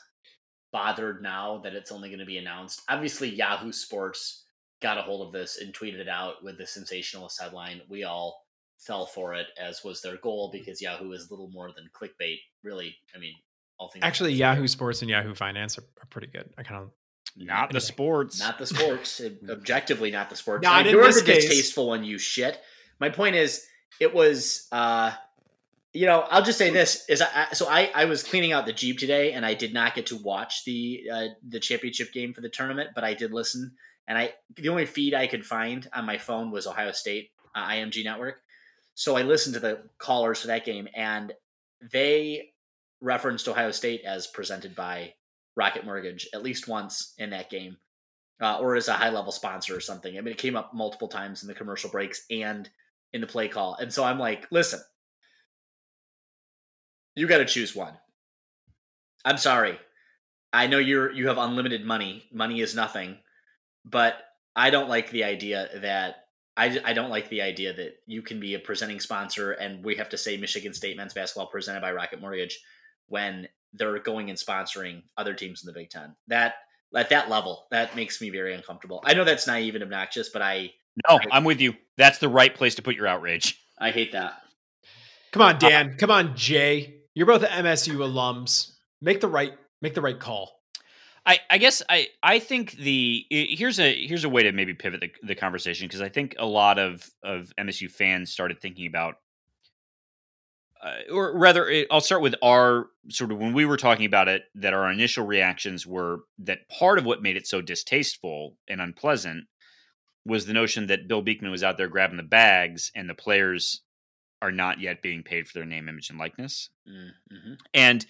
bothered now that it's only going to be announced. Obviously, Yahoo Sports got a hold of this and tweeted it out with the sensationalist headline. We all fell for it, as was their goal, because Yahoo is little more than clickbait. Really, I mean, all things Actually, considered. Yahoo Sports and Yahoo Finance are, are pretty good. I kind of Not the sports. Not the sports. Objectively, not the sports. Not Like, in you're this the case. distasteful one, you shit. My point is, it was, uh, you know, I'll just say this: is I, so I, I was cleaning out the Jeep today, and I did not get to watch the uh, the championship game for the tournament, but I did listen, and I the only feed I could find on my phone was Ohio State uh, IMG network, so I listened to the callers for that game, and they referenced Ohio State as presented by Rocket Mortgage at least once in that game, uh, or as a high level sponsor or something. I mean, it came up multiple times in the commercial breaks and in the play call. And so I'm like, listen, you got to choose one. I'm sorry. I know you're you have unlimited money. Money is nothing, but I don't like the idea that I, I don't like the idea that you can be a presenting sponsor and we have to say Michigan State men's basketball presented by Rocket Mortgage when they're going and sponsoring other teams in the Big Ten. That at that level, that makes me very uncomfortable. I know that's naive and obnoxious, but I no, I'm with you. That's the right place to put your outrage. I hate that. come on, uh, Dan. Come on, Jay. You're both MSU alums. Make the right make the right call. I, I guess I, I think the here's a here's a way to maybe pivot the, the conversation because I think a lot of of MSU fans started thinking about uh, or rather I'll start with our sort of when we were talking about it that our initial reactions were that part of what made it so distasteful and unpleasant was the notion that Bill Beekman was out there grabbing the bags and the players are not yet being paid for their name image and likeness Mm-hmm. and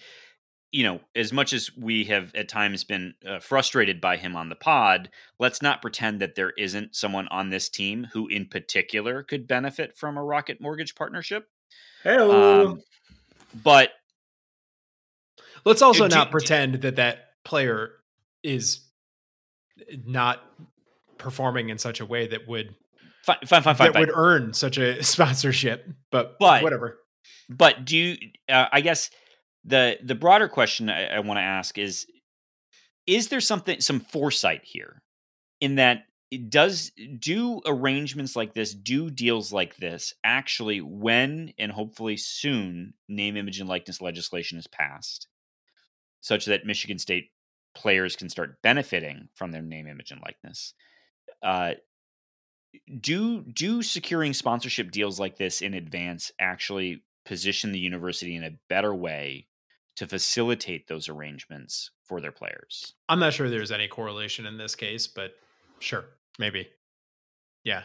you know, as much as we have at times been uh, frustrated by him on the pod, let's not pretend that there isn't someone on this team who, in particular, could benefit from a Rocket Mortgage partnership. Hello. Um, but Let's also Do- not do- pretend that that player is not performing in such a way that would fine, fine, fine, fine. that fine. would earn such a sponsorship. But, But- whatever. But do you? Uh, I guess the the broader question I, I want to ask is: Is there something some foresight here in that it does do arrangements like this, do deals like this actually when and hopefully soon name, image, and likeness legislation is passed, such that Michigan State players can start benefiting from their name, image, and likeness. Uh, do do securing sponsorship deals like this in advance actually position the university in a better way to facilitate those arrangements for their players? I'm not sure there's any correlation in this case, but sure, maybe. Yeah.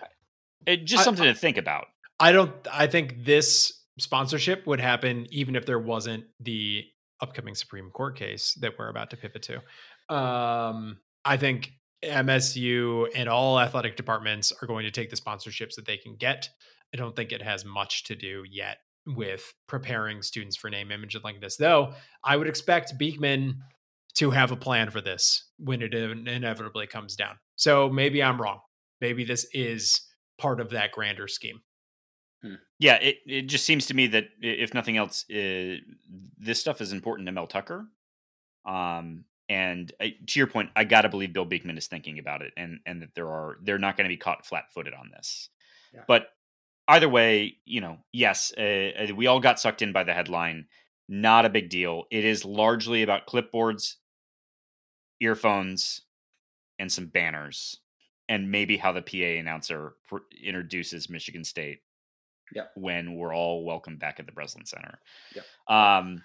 It, just I- something to think about. I don't I think this sponsorship would happen even if there wasn't the upcoming Supreme Court case that we're about to pivot to. Um I think MSU and all athletic departments are going to take the sponsorships that they can get. I don't think it has much to do yet with preparing students for name, image, and likeness. Though I would expect Beekman to have a plan for this when it inevitably comes down. So maybe I'm wrong. Maybe this is part of that grander scheme. Yeah, it, it just seems to me that if nothing else, uh, this stuff is important to Mel Tucker. Um, and I, to your point, I got to believe Bill Beekman is thinking about it, and and that there are they're not going to be caught flat-footed on this. Yeah. But either way, you know, yes, uh, we all got sucked in by the headline. Not a big deal. It is largely about clipboards, earphones, and some banners, and maybe how the PA announcer pr- introduces Michigan State Yep. when we're all welcome back at the Breslin Center. Yep. Um,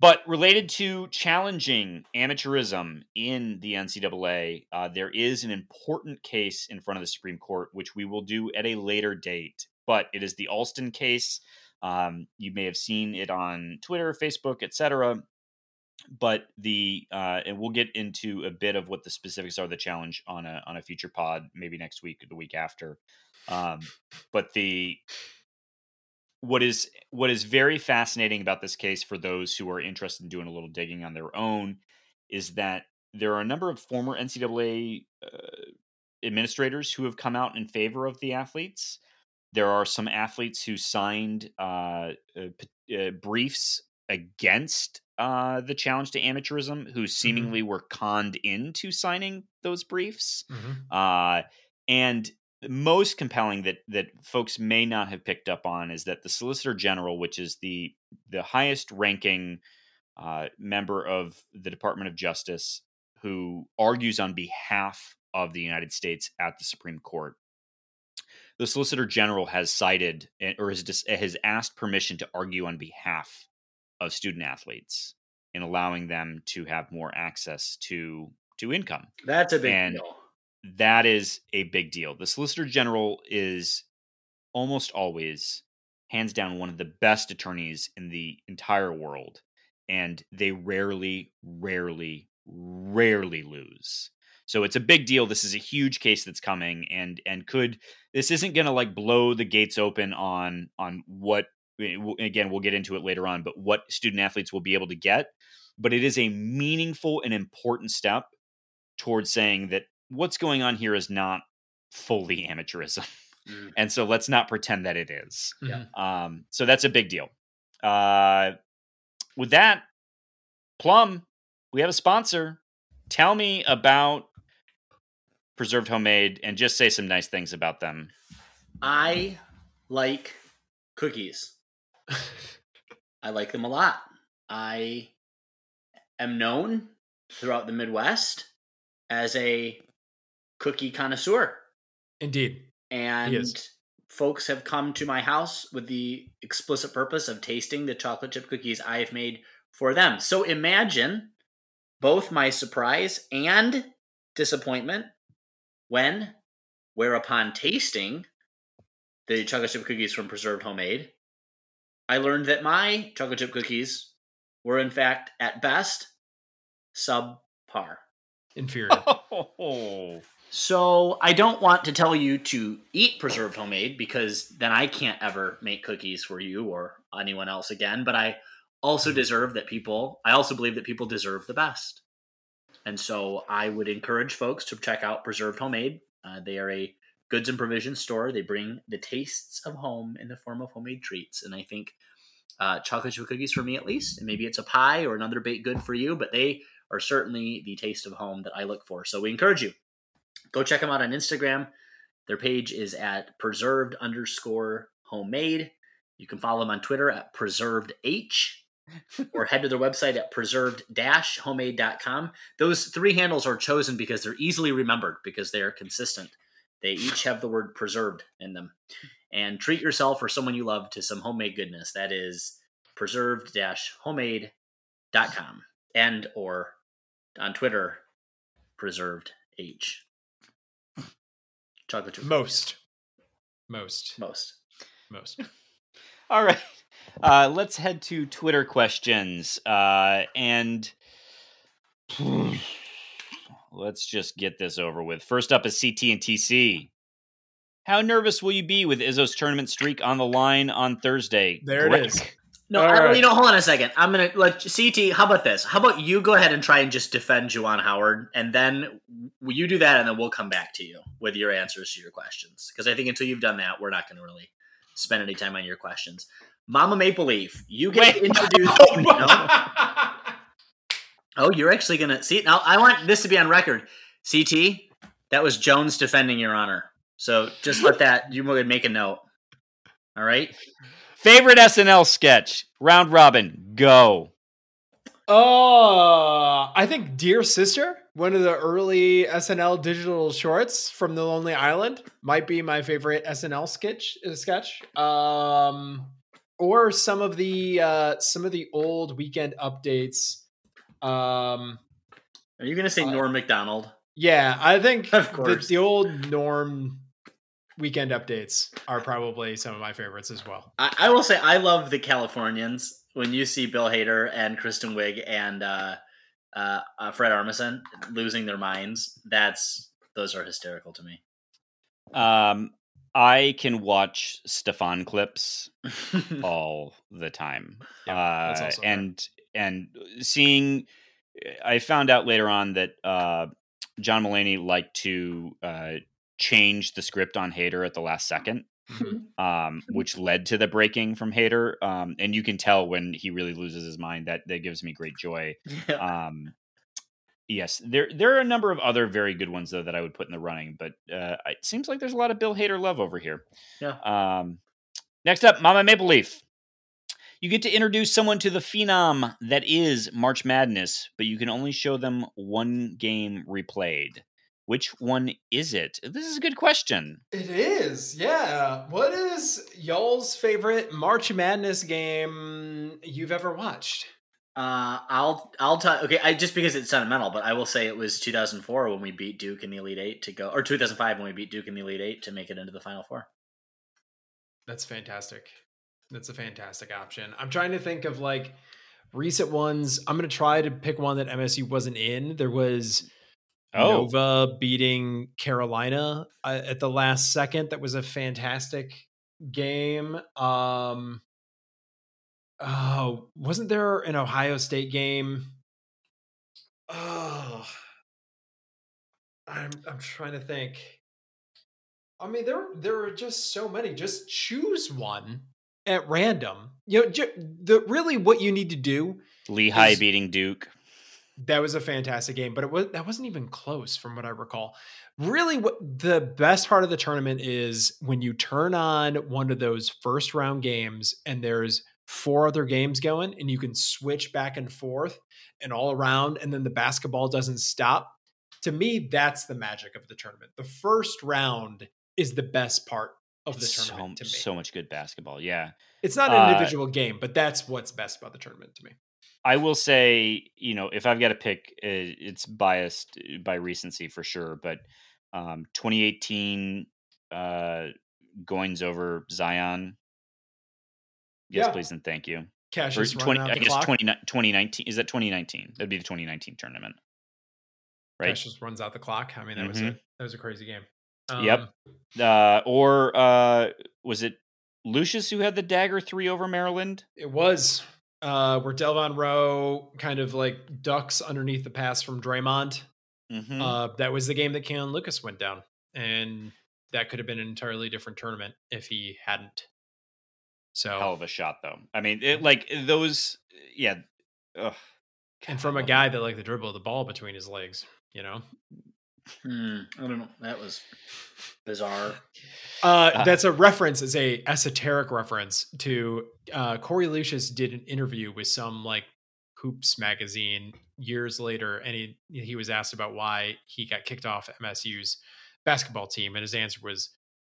but related to challenging amateurism in the NCAA, uh, there is an important case in front of the Supreme Court, which we will do at a later date. But it is the Alston case. Um, you may have seen it on Twitter, Facebook, etc. But the uh, and we'll get into a bit of what the specifics are the challenge on a on a future pod, maybe next week or the week after. Um, but the what is what is very fascinating about this case for those who are interested in doing a little digging on their own is that there are a number of former NCAA uh, administrators who have come out in favor of the athletes. There are some athletes who signed uh, uh, uh, briefs against uh, the challenge to amateurism, who seemingly were conned into signing those briefs. Uh, and most compelling that that folks may not have picked up on is that the Solicitor General, which is the the highest ranking uh, member of the Department of Justice, who argues on behalf of the United States at the Supreme Court, the Solicitor General has cited eh, or has dis- has asked permission to argue on behalf of student athletes in allowing them to have more access to to income That's a big And- deal. that is a big deal. The Solicitor General is almost always, hands down, one of the best attorneys in the entire world. And they rarely, rarely, rarely lose. So it's a big deal. This is a huge case that's coming, and and could this isn't going to like blow the gates open on on what again we'll get into it later on, but what student athletes will be able to get. But it is a meaningful and important step towards saying that what's going on here is not fully amateurism. Mm. And so let's not pretend that it is. Yeah. Um, so that's a big deal. Uh, with that, Plum, we have a sponsor. Tell me about Preserved Homemade and just say some nice things about them. I like cookies. I like them a lot. I am known throughout the Midwest as a cookie connoisseur. Indeed. And is. folks have come to my house with the explicit purpose of tasting the chocolate chip cookies I have made for them. So imagine both my surprise and disappointment when, whereupon tasting the chocolate chip cookies from Preserved Homemade, I learned that my chocolate chip cookies were, in fact, at best, subpar. Inferior. Oh, So I don't want to tell you to eat preserved homemade because then I can't ever make cookies for you or anyone else again. But I also mm. deserve that people. I also believe that people deserve the best, and so I would encourage folks to check out Preserved Homemade. Uh, they are a goods and provisions store. They bring the tastes of home in the form of homemade treats, and I think uh, chocolate chip cookies for me at least, and maybe it's a pie or another baked good for you, but they are certainly the taste of home that I look for. So we encourage you Go check them out on Instagram. Their page is at preserved underscore homemade. You can follow them on Twitter at preserved h or head to their website at preserved homemade.com. Those three handles are chosen because they're easily remembered because they are consistent. They each have the word preserved in them. And treat yourself or someone you love to some homemade goodness. That is preserved homemade.com and or on Twitter, preserved H. Chocolate chip. Most. Most. Most. Most. All right. Uh, let's head to Twitter questions. Uh, and let's just get this over with. First up is CT and TC. How nervous will you be with Izzo's tournament streak on the line on Thursday? There it Greg? is. No, I, right. you know, hold on a second. I'm gonna let CT. How about this? How about you go ahead and try and just defend Juwan Howard, and then you do that, and then we'll come back to you with your answers to your questions. Because I think until you've done that, we're not going to really spend any time on your questions. Mama Maple Leaf, you get Wait. introduced. no? Oh, you're actually gonna see now. I want this to be on record. CT, that was Jones defending your honor. So just let that you would make a note. All right. Favorite SNL sketch? Round robin. Go. Oh, I think Dear Sister, one of the early SNL digital shorts from The Lonely Island, might be my favorite SNL sketch. uh, Sketch, um, or some of the uh, some of the old weekend updates. Um, Are you gonna say Uh, Norm Macdonald? yeah, I think Of the, course. the old Norm weekend updates are probably some of my favorites as well. I, I will say I love the Californians when you see Bill Hader and Kristen Wiig and uh, uh, uh, Fred Armisen losing their minds. That's those are hysterical to me. Um, I can watch Stefan clips all the time. Yeah, uh, also fair. and and seeing, I found out later on that uh, John Mulaney liked to uh, change the script on Hader at the last second, Mhm. um, which led to the breaking from Hader. Um, and you can tell when he really loses his mind. That that gives me great joy. Um, yes, there there are a number of other very good ones though that I would put in the running, but uh, it seems like there's a lot of Bill Hader love over here. Yeah. Um, next up, Mama Maple Leaf. You get to introduce someone to the phenom that is March Madness, but you can only show them one game replayed. Which one is it? This is a good question. It is, yeah. What is y'all's favorite March Madness game you've ever watched? Uh, I'll I'll tell. Okay, I just because it's sentimental, but I will say it was 2004 when we beat Duke in the Elite Eight to go, or 2005 when we beat Duke in the Elite Eight to make it into the Final Four. That's fantastic. That's a fantastic option. I'm trying to think of like recent ones. I'm going to try to pick one that MSU wasn't in. There was Oh. Nova beating Carolina uh, at the last second. That was a fantastic game. Um, oh, wasn't there an Ohio State game? Oh, I'm I'm trying to think. I mean, there there are just so many. Just choose one at random. You know, ju- the really what you need to do Lehigh Is- beating Duke. that was a fantastic game, but it was that wasn't even close from what I recall. Really, what the best part of the tournament is when you turn on one of those first round games and there's four other games going, and you can switch back and forth and all around, and then the basketball doesn't stop. To me, that's the magic of the tournament. The first round is the best part of the so, tournament to me. so much good basketball. Yeah. it's not an uh, individual game, but that's what's best about the tournament to me. I will say, you know, if I've got to pick, uh, it's biased by recency for sure, but um, 2018 uh, Goins over Zion. Yes, Yeah. please and thank you. Cash is 20, out I guess clock. 20, 2019. Is that 2019? That'd be the 2019 tournament. Right. Cash just runs out the clock. I mean, that was Mhm. a that was a crazy game. Yep. Um, Uh, or uh, was it Lucious who had the dagger three over Maryland? It was uh, where Delvon Roe kind of like ducks underneath the pass from Draymond. Mm-hmm. Uh, that was the game that Kalin Lucas went down, and that could have been an entirely different tournament if he hadn't. So, Hell of a shot, though. I mean, it, like those, yeah. Ugh. and from a guy that like the dribble the ball between his legs, you know. Hmm, I don't know. That was bizarre. Uh, Uh, that's a reference, is a esoteric reference to uh, Korie Lucious did an interview with some like hoops magazine years later, and he he was asked about why he got kicked off MSU's basketball team, and his answer was,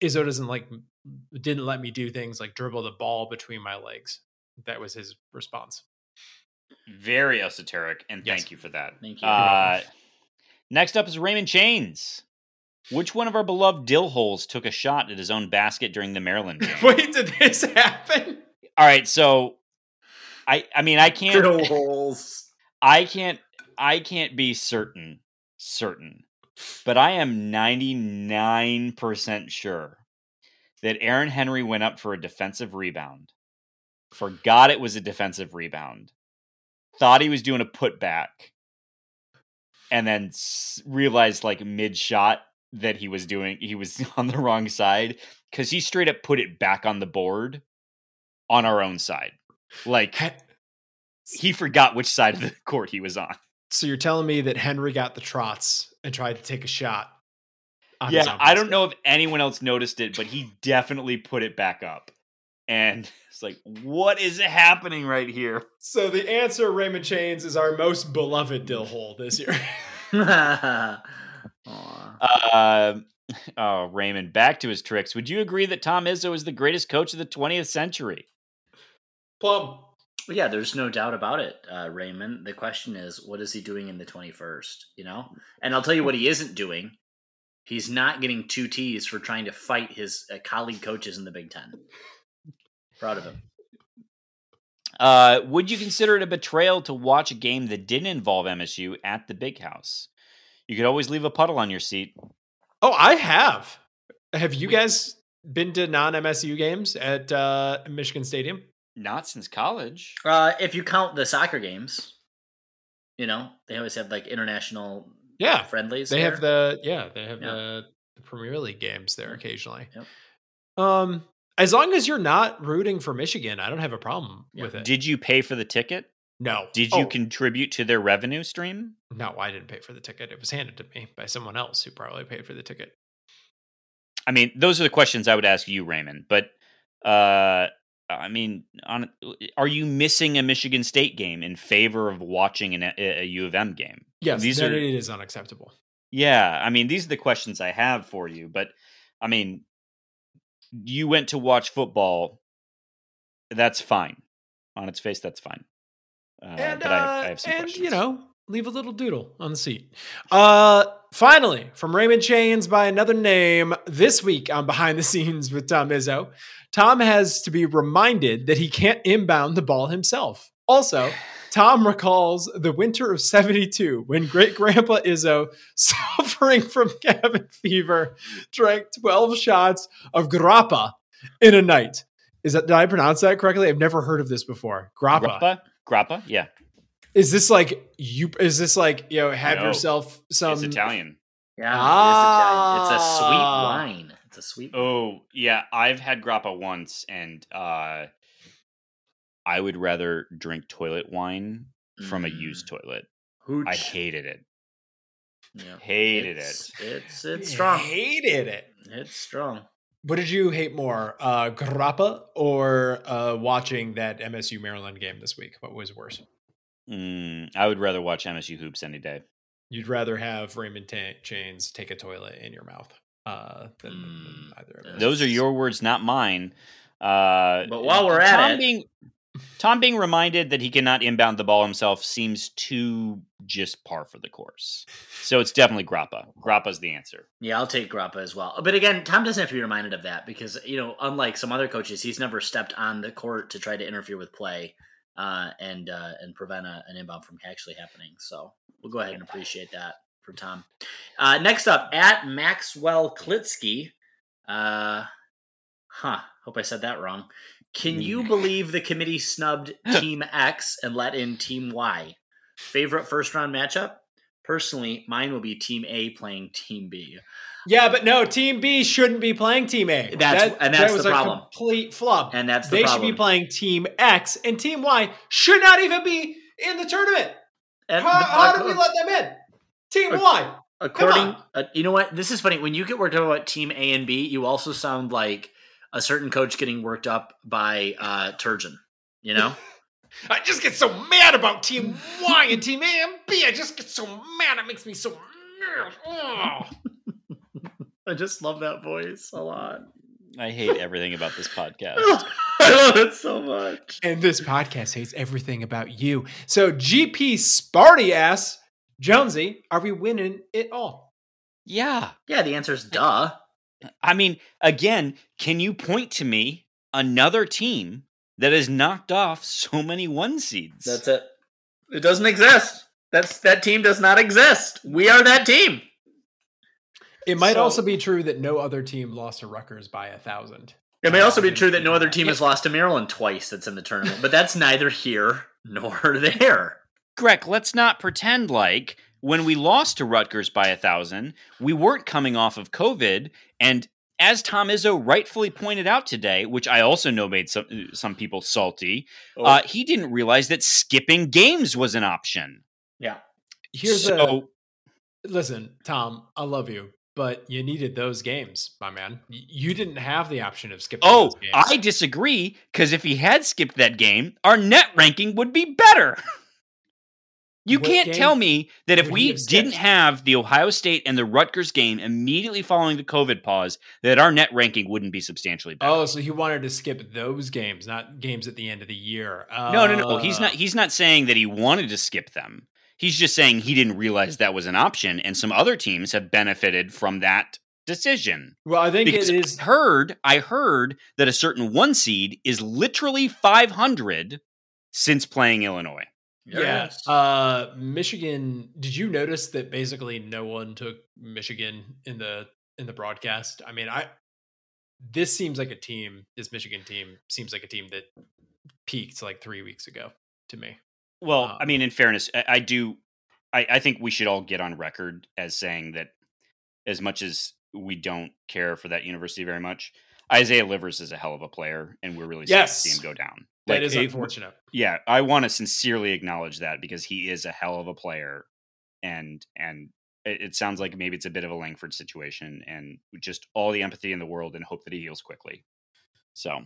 "Izzo doesn't like didn't let me do things like dribble the ball between my legs." That was his response. Very esoteric, and Yes. thank you for that. Thank you. Uh, next up is Raymond Chains. Which one of our beloved dill holes took a shot at his own basket during the Maryland game? Wait, did this happen? All right, so I I mean I can't Drill holes. I can't I can't be certain certain, but I am 99% sure that Aaron Henry went up for a defensive rebound. Forgot it was a defensive rebound. Thought he was doing a putback. And then realized like mid shot that he was doing he was on the wrong side cuz he straight up put it back on the board on our own side. Like he forgot which side of the court he was on. So you're telling me that Henry got the trots and tried to take a shot? on Yeah, I don't know if anyone else noticed it, but he definitely put it back up. And it's like, what is happening right here? So the answer, Raymond Chains, is our most beloved dill hole this year. Aw. Uh, oh, Raymond, back to his tricks. Would you agree that Tom Izzo is the greatest coach of the 20th century? Plum. Well, yeah, there's no doubt about it, uh, Raymond. The question is, what is he doing in the 21st? You know, and I'll tell you what he isn't doing. He's not getting two T's for trying to fight his uh, colleague coaches in the Big Ten. Proud of him. Uh, would you consider it a betrayal to watch a game that didn't involve MSU at the big house? You could always leave a puddle on your seat. Oh, I have. Have you guys been to non MSU games at uh, Michigan Stadium? Not since college. Uh, if you count the soccer games, you know they always have like international Yeah, friendlies. they have the yeah they have Yeah. the, the Premier League games there occasionally. Yep. Um, as long as you're not rooting for Michigan, I don't have a problem Yeah. with it. Did you pay for the ticket? no, Did you Oh, contribute to their revenue stream? No, I didn't pay for the ticket. It was handed to me by someone else who probably paid for the ticket. I mean, those are the questions I would ask you, Raymond. But uh, I mean, on, are you missing a Michigan State game in favor of watching an, a, a U of M game? Yes, these are it is unacceptable. yeah. I mean, these are the questions I have for you. But I mean, you went to watch football. That's fine. On its face, that's fine. Uh, and but I, uh, I have some and you know, leave a little doodle on the seat. Uh, finally, from Raymond Chains by another name. This week on Behind the Scenes with Tom Izzo, Tom has to be reminded that he can't inbound the ball himself. Also. Tom recalls the winter of 72 when great grandpa Izzo, suffering from cabin fever, drank 12 shots of grappa in a night. Is that did I pronounce that correctly? I've never heard of this before. Grappa. Grappa, Grappa, yeah, Is this like you? Is this like you know? Have No. yourself some. it's Italian. Yeah, Ah. it is Italian. It's a sweet wine. It's a sweet. wine. Oh yeah, I've had grappa once, and uh, I would rather drink toilet wine from a used Mm. toilet. Hooch. I hated it. Yeah. Hated it's, it. It's it's strong. Hated it. It's strong. What did you hate more, uh, grappa or uh, watching that MSU Maryland game this week? What was worse? Mm, I would rather watch MSU hoops any day. You'd rather have Raymond Ta- Chains take a toilet in your mouth uh, than, than Mm, either of that's- those. Those are your words, not mine. Uh, But while we're at Tom it- being Tom being reminded that he cannot inbound the ball himself seems too just par for the course. So it's definitely Grappa. Grappa's the answer. Yeah, I'll take Grappa as well. But again, Tom doesn't have to be reminded of that because you know, unlike some other coaches, he's never stepped on the court to try to interfere with play uh, and uh, and prevent a, an inbound from actually happening. So we'll go ahead and appreciate that from Tom. Uh, next up, at Maxwell Klitsky. Uh, huh. Hope I said that wrong. Can you believe the committee snubbed Team X and let in Team Y? Favorite first round matchup? Personally, mine will be Team A playing Team B. Yeah, but no, Team B shouldn't be playing Team A. That's- and that's was the a problem. complete flub. And that's the they problem. should be playing Team X, and Team Y should not even be in the tournament. And How, the- how did we let them in? Team Okay. Y. According, uh, you know what? This is funny. When you get worked up about Team A and B, you also sound like a certain coach getting worked up by uh, Turgeon. You know, I just get so mad about Team Y and Team A and B. I just get so mad. It makes me so mad. Oh. I just love that voice a lot. I hate everything about this podcast. I love it so much. And this podcast hates everything about you. So GP Sparty asks, Jonesy, are we winning it all? Yeah. Yeah, the answer is duh. I mean, again, can you point to me another team that has knocked off so many one seeds? That's it. It doesn't exist. That's that team does not exist. We are that team. It might So- also be true that no other team lost to Rutgers by a thousand. It may also be true that no other team has lost to Maryland twice that's in the tournament, but that's neither here nor there. Greg, let's not pretend like when we lost to Rutgers by a thousand, we weren't coming off of COVID. And as Tom Izzo rightfully pointed out today, which I also know made some some people salty, Oh. uh, he didn't realize that skipping games was an option. yeah. Here's so, a listen, Tom. I love you, but you needed those games, my man. You didn't have the option of skipping. oh. I disagree because if he had skipped that game, our net ranking would be better. You What can't game tell me that if we didn't have the Ohio State and the Rutgers game immediately following the COVID pause, that our net ranking wouldn't be substantially better. Oh, so he wanted to skip those games, not games at the end of the year. no, no, no. He's Uh, not. He's not saying that he wanted to skip them. He's just saying he didn't realize that was an option, and some other teams have benefited from that decision. Well, I think Because it is. I heard, I heard that a certain one seed is literally 500 since playing Illinois. Yeah. Yes. Uh, Michigan. Did you notice that basically no one took Michigan in the in the broadcast? I mean, I this seems like a team. This Michigan team seems like a team that peaked like three weeks ago to me. Well, Um, I mean, in fairness, I, I do. I, I think we should all get on record as saying that, as much as we don't care for that university very much, Isaiah Livers is a hell of a player, and we're really sad to see him go down. That Like, is it- unfortunate. yeah, I want to sincerely acknowledge that because he is a hell of a player, and and it, it sounds like maybe it's a bit of a Langford situation, and just all the empathy in the world, and hope that he heals quickly. So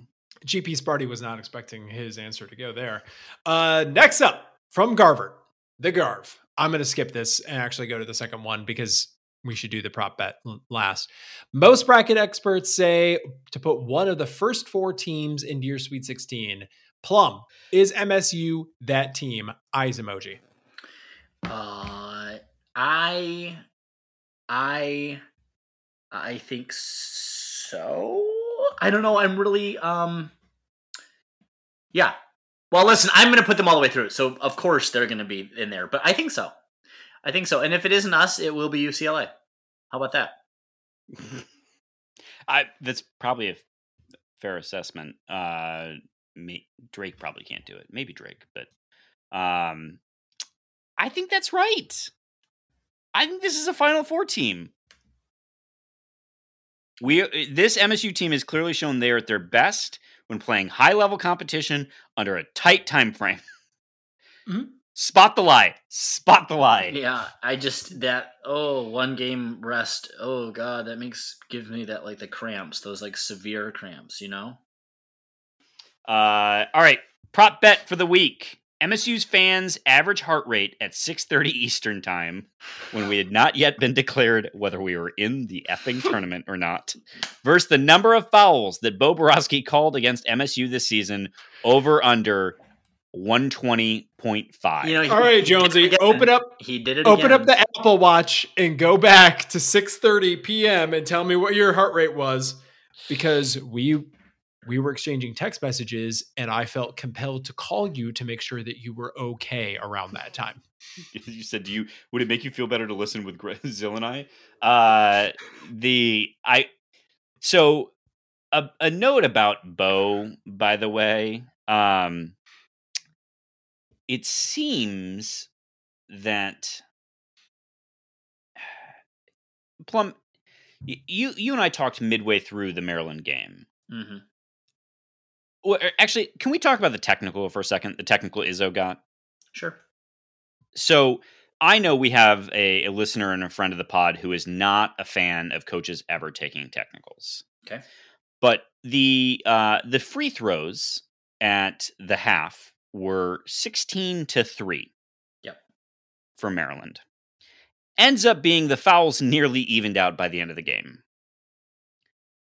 GP Sparty was not expecting his answer to go there. Uh, next up from Garvard, the Garv. I'm going to skip this and actually go to the second one because we should do the prop bet last. Most bracket experts say to put one of the first four teams into your Sweet 16. Plum, is MSU that team? Eyes emoji. Uh, I, I, I think so. I don't know. I'm really, um, yeah. Well, listen, I'm going to put them all the way through. So of course they're going to be in there, but I think so. I think so. And if it isn't us, it will be UCLA. How about that? I that's probably a fair assessment. Uh, Drake probably can't do it. Maybe Drake, but um, I think that's right. I think this is a Final Four team. We uh, this MSU team has clearly shown they are at their best when playing high level competition under a tight time frame. Mhm. Spot the lie. Spot the lie. Yeah, I just that oh one game rest. Oh god, that makes gives me that like the cramps, those like severe cramps, you know. Uh, all right, prop bet for the week. MSU's fans' average heart rate at 6:30 Eastern time, when we had not yet been declared whether we were in the effing tournament or not, versus the number of fouls that Bo Boroski called against MSU this season, over under 120.5. You know, he- All right, he did it Jonesy, again. open up He did it. Open again. up the Apple Watch and go back to 6:30 p.m. and tell me what your heart rate was because we we were exchanging text messages and I felt compelled to call you to make sure that you were okay around that time. you said, "Do you would it make you feel better to listen with Zill and I?" Uh, the I so a, a note about Bo, by the way. Um, it seems that Plum, you you and I talked midway through the Maryland game. Mhm. Well, actually, can we talk about the technical for a second? The technical Izzo got Sure. so I know we have a, a listener and a friend of the pod who is not a fan of coaches ever taking technicals. Okay. But the uh, the free throws at the half were 16 to 3. Yep. For Maryland. Ends up being the fouls nearly evened out by the end of the game.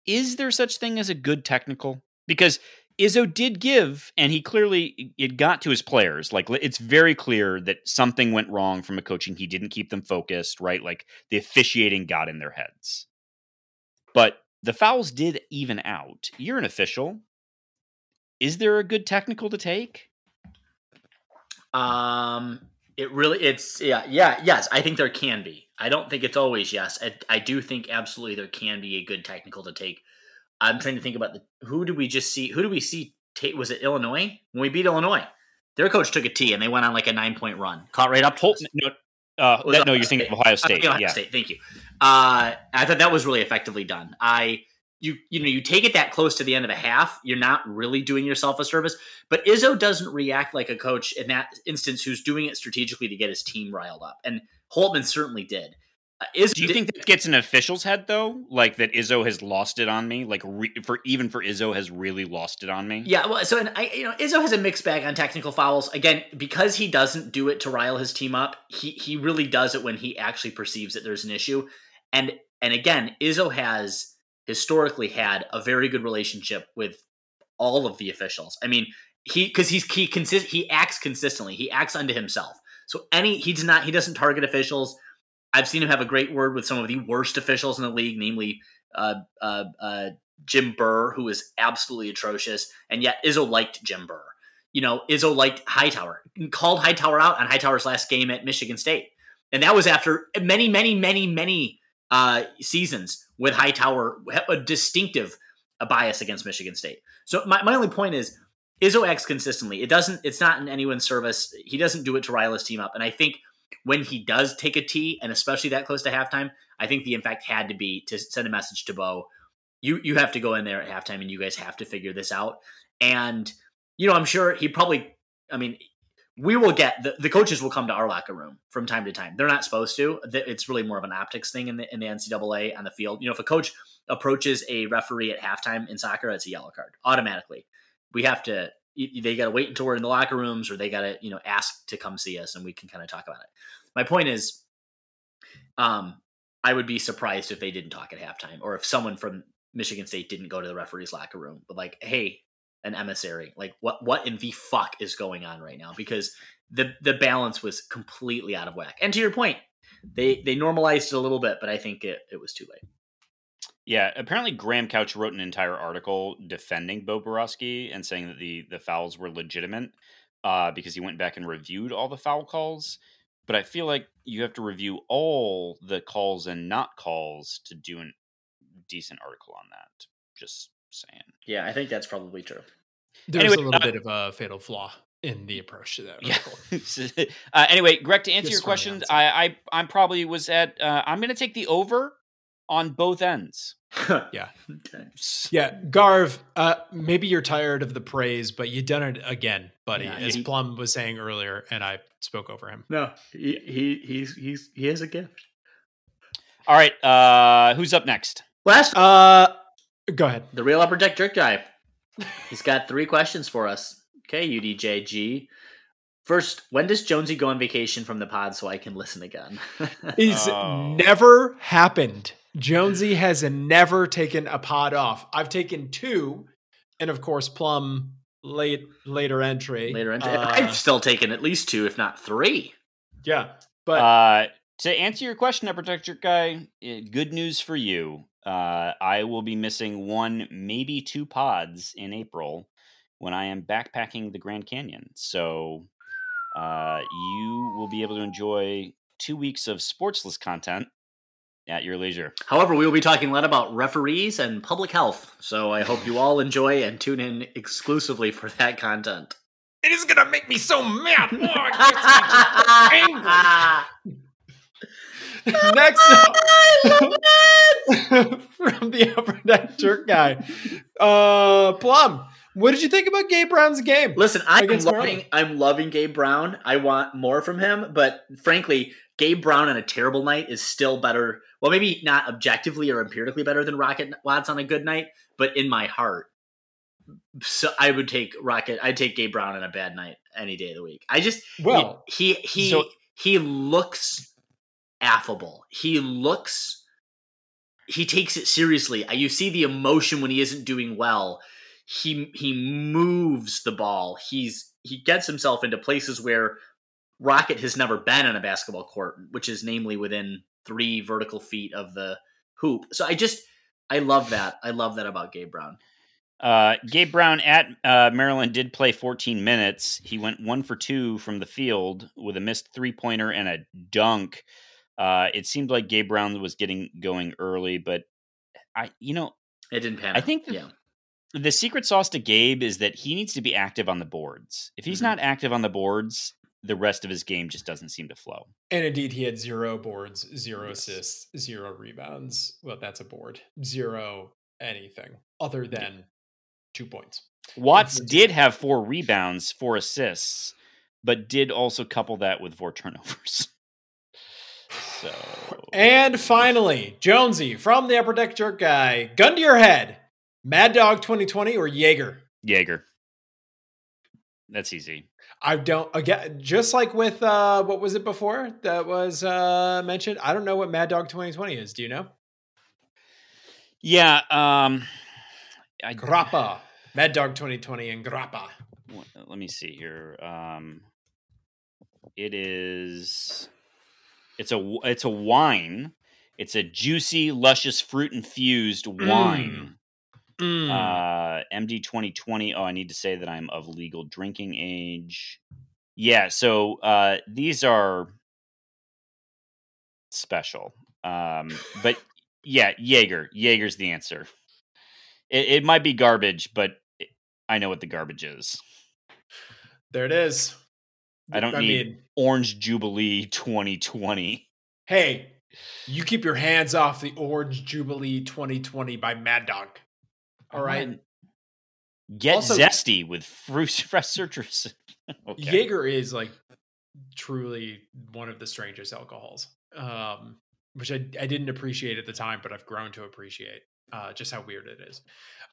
Is there such thing as a good technical? Because Izzo did give, and he clearly it got to his players. Like it's very clear that something went wrong from a coaching. He didn't keep them focused, right? Like the officiating got in their heads. But the fouls did even out. You're an official. Is there a good technical to take? Um, it really, it's yeah, yeah, yes. I think there can be. I don't think it's always yes. I, I do think absolutely there can be a good technical to take I'm trying to think about the who did we just see? Who do we see? Was it Illinois when we beat Illinois? Their coach took a T and they went on like a nine point run, caught right up. Holt, no, uh, that, no, you're thinking of Ohio State. Ohio yeah. State. Thank you. Uh, I thought that was really effectively done. I you you know you take it that close to the end of a half, you're not really doing yourself a service. But Izzo doesn't react like a coach in that instance who's doing it strategically to get his team riled up, and Holtmann certainly did. Is do you think that gets an official's head though? Like that Izzo has lost it on me? Like re, for even for Izzo has really lost it on me? Yeah, well, so and I, you know, Izzo has a mixed bag on technical fouls. Again, because he doesn't do it to rile his team up, he he really does it when he actually perceives that there's an issue. And and again, Izzo has historically had a very good relationship with all of the officials. I mean, he because he's he consist he acts consistently. He acts unto himself. So any he does not he doesn't target officials I've seen him have a great word with some of the worst officials in the league, namely uh, uh, uh, Jim Burr, who is absolutely atrocious, and yet Izzo liked Jim Burr. You know, Izzo liked Hightower, called Hightower out on Hightower's last game at Michigan State, and that was after many, many, many, many uh, seasons with Hightower a distinctive bias against Michigan State. So my, my only point is Izzo acts consistently. It doesn't. It's not in anyone's service. He doesn't do it to rile his team up, and I think when he does take a tee, and especially that close to halftime, I think the impact had to be to send a message to Bo. You you have to go in there at halftime, and you guys have to figure this out. And you know, I'm sure he probably. I mean, we will get the, the coaches will come to our locker room from time to time. They're not supposed to. It's really more of an optics thing in the in the NCAA on the field. You know, if a coach approaches a referee at halftime in soccer, it's a yellow card automatically. We have to they got to wait until we're in the locker rooms or they got to you know ask to come see us and we can kind of talk about it. My point is um i would be surprised if they didn't talk at halftime or if someone from michigan state didn't go to the referee's locker room but like hey an emissary like what what in the fuck is going on right now? Because the the balance was completely out of whack. And to your point they they normalized it a little bit but i think it, it was too late yeah, apparently Graham Couch wrote an entire article defending Bo Boroski and saying that the the fouls were legitimate uh, because he went back and reviewed all the foul calls. But I feel like you have to review all the calls and not calls to do a decent article on that. Just saying. Yeah, I think that's probably true. There's anyway, a little uh, bit of a fatal flaw in the approach to that. Yeah. uh, anyway, Greg, to answer Just your questions, I, I I probably was at. Uh, I'm going to take the over on both ends. yeah. Yeah. Garv, uh, maybe you're tired of the praise, but you done it again, buddy, yeah, as he, Plum was saying earlier, and I spoke over him. No, he, he he's he's he has a gift. All right. Uh who's up next? Last uh go ahead. The real upper deck jerk guy. He's got three questions for us. Okay, UDJG. First, when does Jonesy go on vacation from the pod so I can listen again? it's oh. never happened. Jonesy has never taken a pod off. I've taken two, and of course, Plum late later entry. Later entry. Uh, I've still taken at least two, if not three. Yeah, but uh, to answer your question, Upper Deck guy, eh, good news for you. Uh, I will be missing one, maybe two pods in April when I am backpacking the Grand Canyon. So uh, you will be able to enjoy two weeks of sportsless content at your leisure. However, we will be talking a lot about referees and public health, so I hope you all enjoy and tune in exclusively for that content. It is gonna make me so mad. Oh, Next up, from the upper deck jerk guy, uh, Plum. What did you think about Gabe Brown's game? Listen, I'm loving Maryland. I'm loving Gabe Brown. I want more from him, but frankly, Gabe Brown on a terrible night is still better. Well, maybe not objectively or empirically better than Rocket Watts on a good night, but in my heart. So I would take Rocket. I'd take Gabe Brown on a bad night any day of the week. I just Well, he he so- he looks affable. He looks he takes it seriously. Uh, You see the emotion when he isn't doing well. He he moves the ball. He's he gets himself into places where Rocket has never been on a basketball court, which is namely within three vertical feet of the hoop. So I just I love that. I love that about Gabe Brown. Uh, Gabe Brown at uh, Maryland did play 14 minutes. He went one for two from the field with a missed three pointer and a dunk. Uh, it seemed like Gabe Brown was getting going early, but I, you know, It didn't pan. I think the- yeah. the secret sauce to Gabe is that he needs to be active on the boards. If he's Mhm. not active on the boards, the rest of his game just doesn't seem to flow. and indeed, he had zero boards, zero Yes. assists, zero rebounds. Well, that's a board. Zero anything other than two points. Watts did have four rebounds, four assists, but did also couple that with four turnovers. So And finally, Jonesy from the Upper Deck Jerk Guy. Gun to your head. Mad Dog 2020 or Jaeger? Jaeger. That's easy. I don't again just like with uh what was it before that was uh mentioned? I don't know what Mad Dog 2020 is. Do you know? Yeah. Um. I, Grappa. Mad Dog 2020 and Grappa. let me see here. Um. It is. It's It's a It's a wine. It's a juicy, luscious, fruit infused wine. Mm. Uh, MD 2020. Oh, I need to say that I'm of legal drinking age. Yeah, so uh, these are special. Um, but yeah, Jaeger. Jaeger's the answer. It, it might be garbage, but it- I know what the garbage is. there it is. I don't I need mean, Orange Jubilee 2020. hey, you keep your hands off the Orange Jubilee 2020 by Mad Dog. All right. Get Also- zesty with fruit fresh citrus. okay. Jaeger is like truly one of the strangest alcohols, um, which I, I didn't appreciate at the time, but I've grown to appreciate uh, just how weird it is.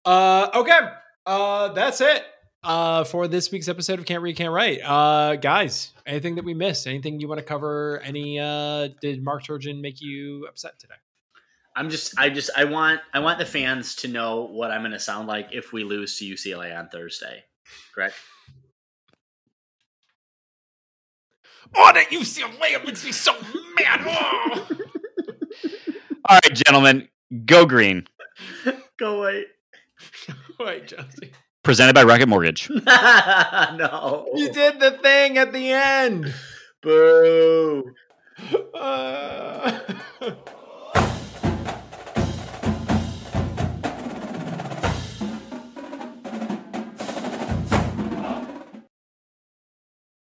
Uh, okay, uh, that's it uh, for this week's episode of Can't Read, Can't Write. Uh, guys, anything that we missed? Anything you want to cover? Any? Uh, did Mark Turgeon make you upset today? I'm just I just I want I want the fans to know what I'm going to sound like if we lose to UCLA on Thursday. Correct? Oh, that UCLA makes me so mad. Oh. All right, gentlemen, go green. go white. go white, Chelsea. Presented by Rocket Mortgage. no. You did the thing at the end. Boo. Uh...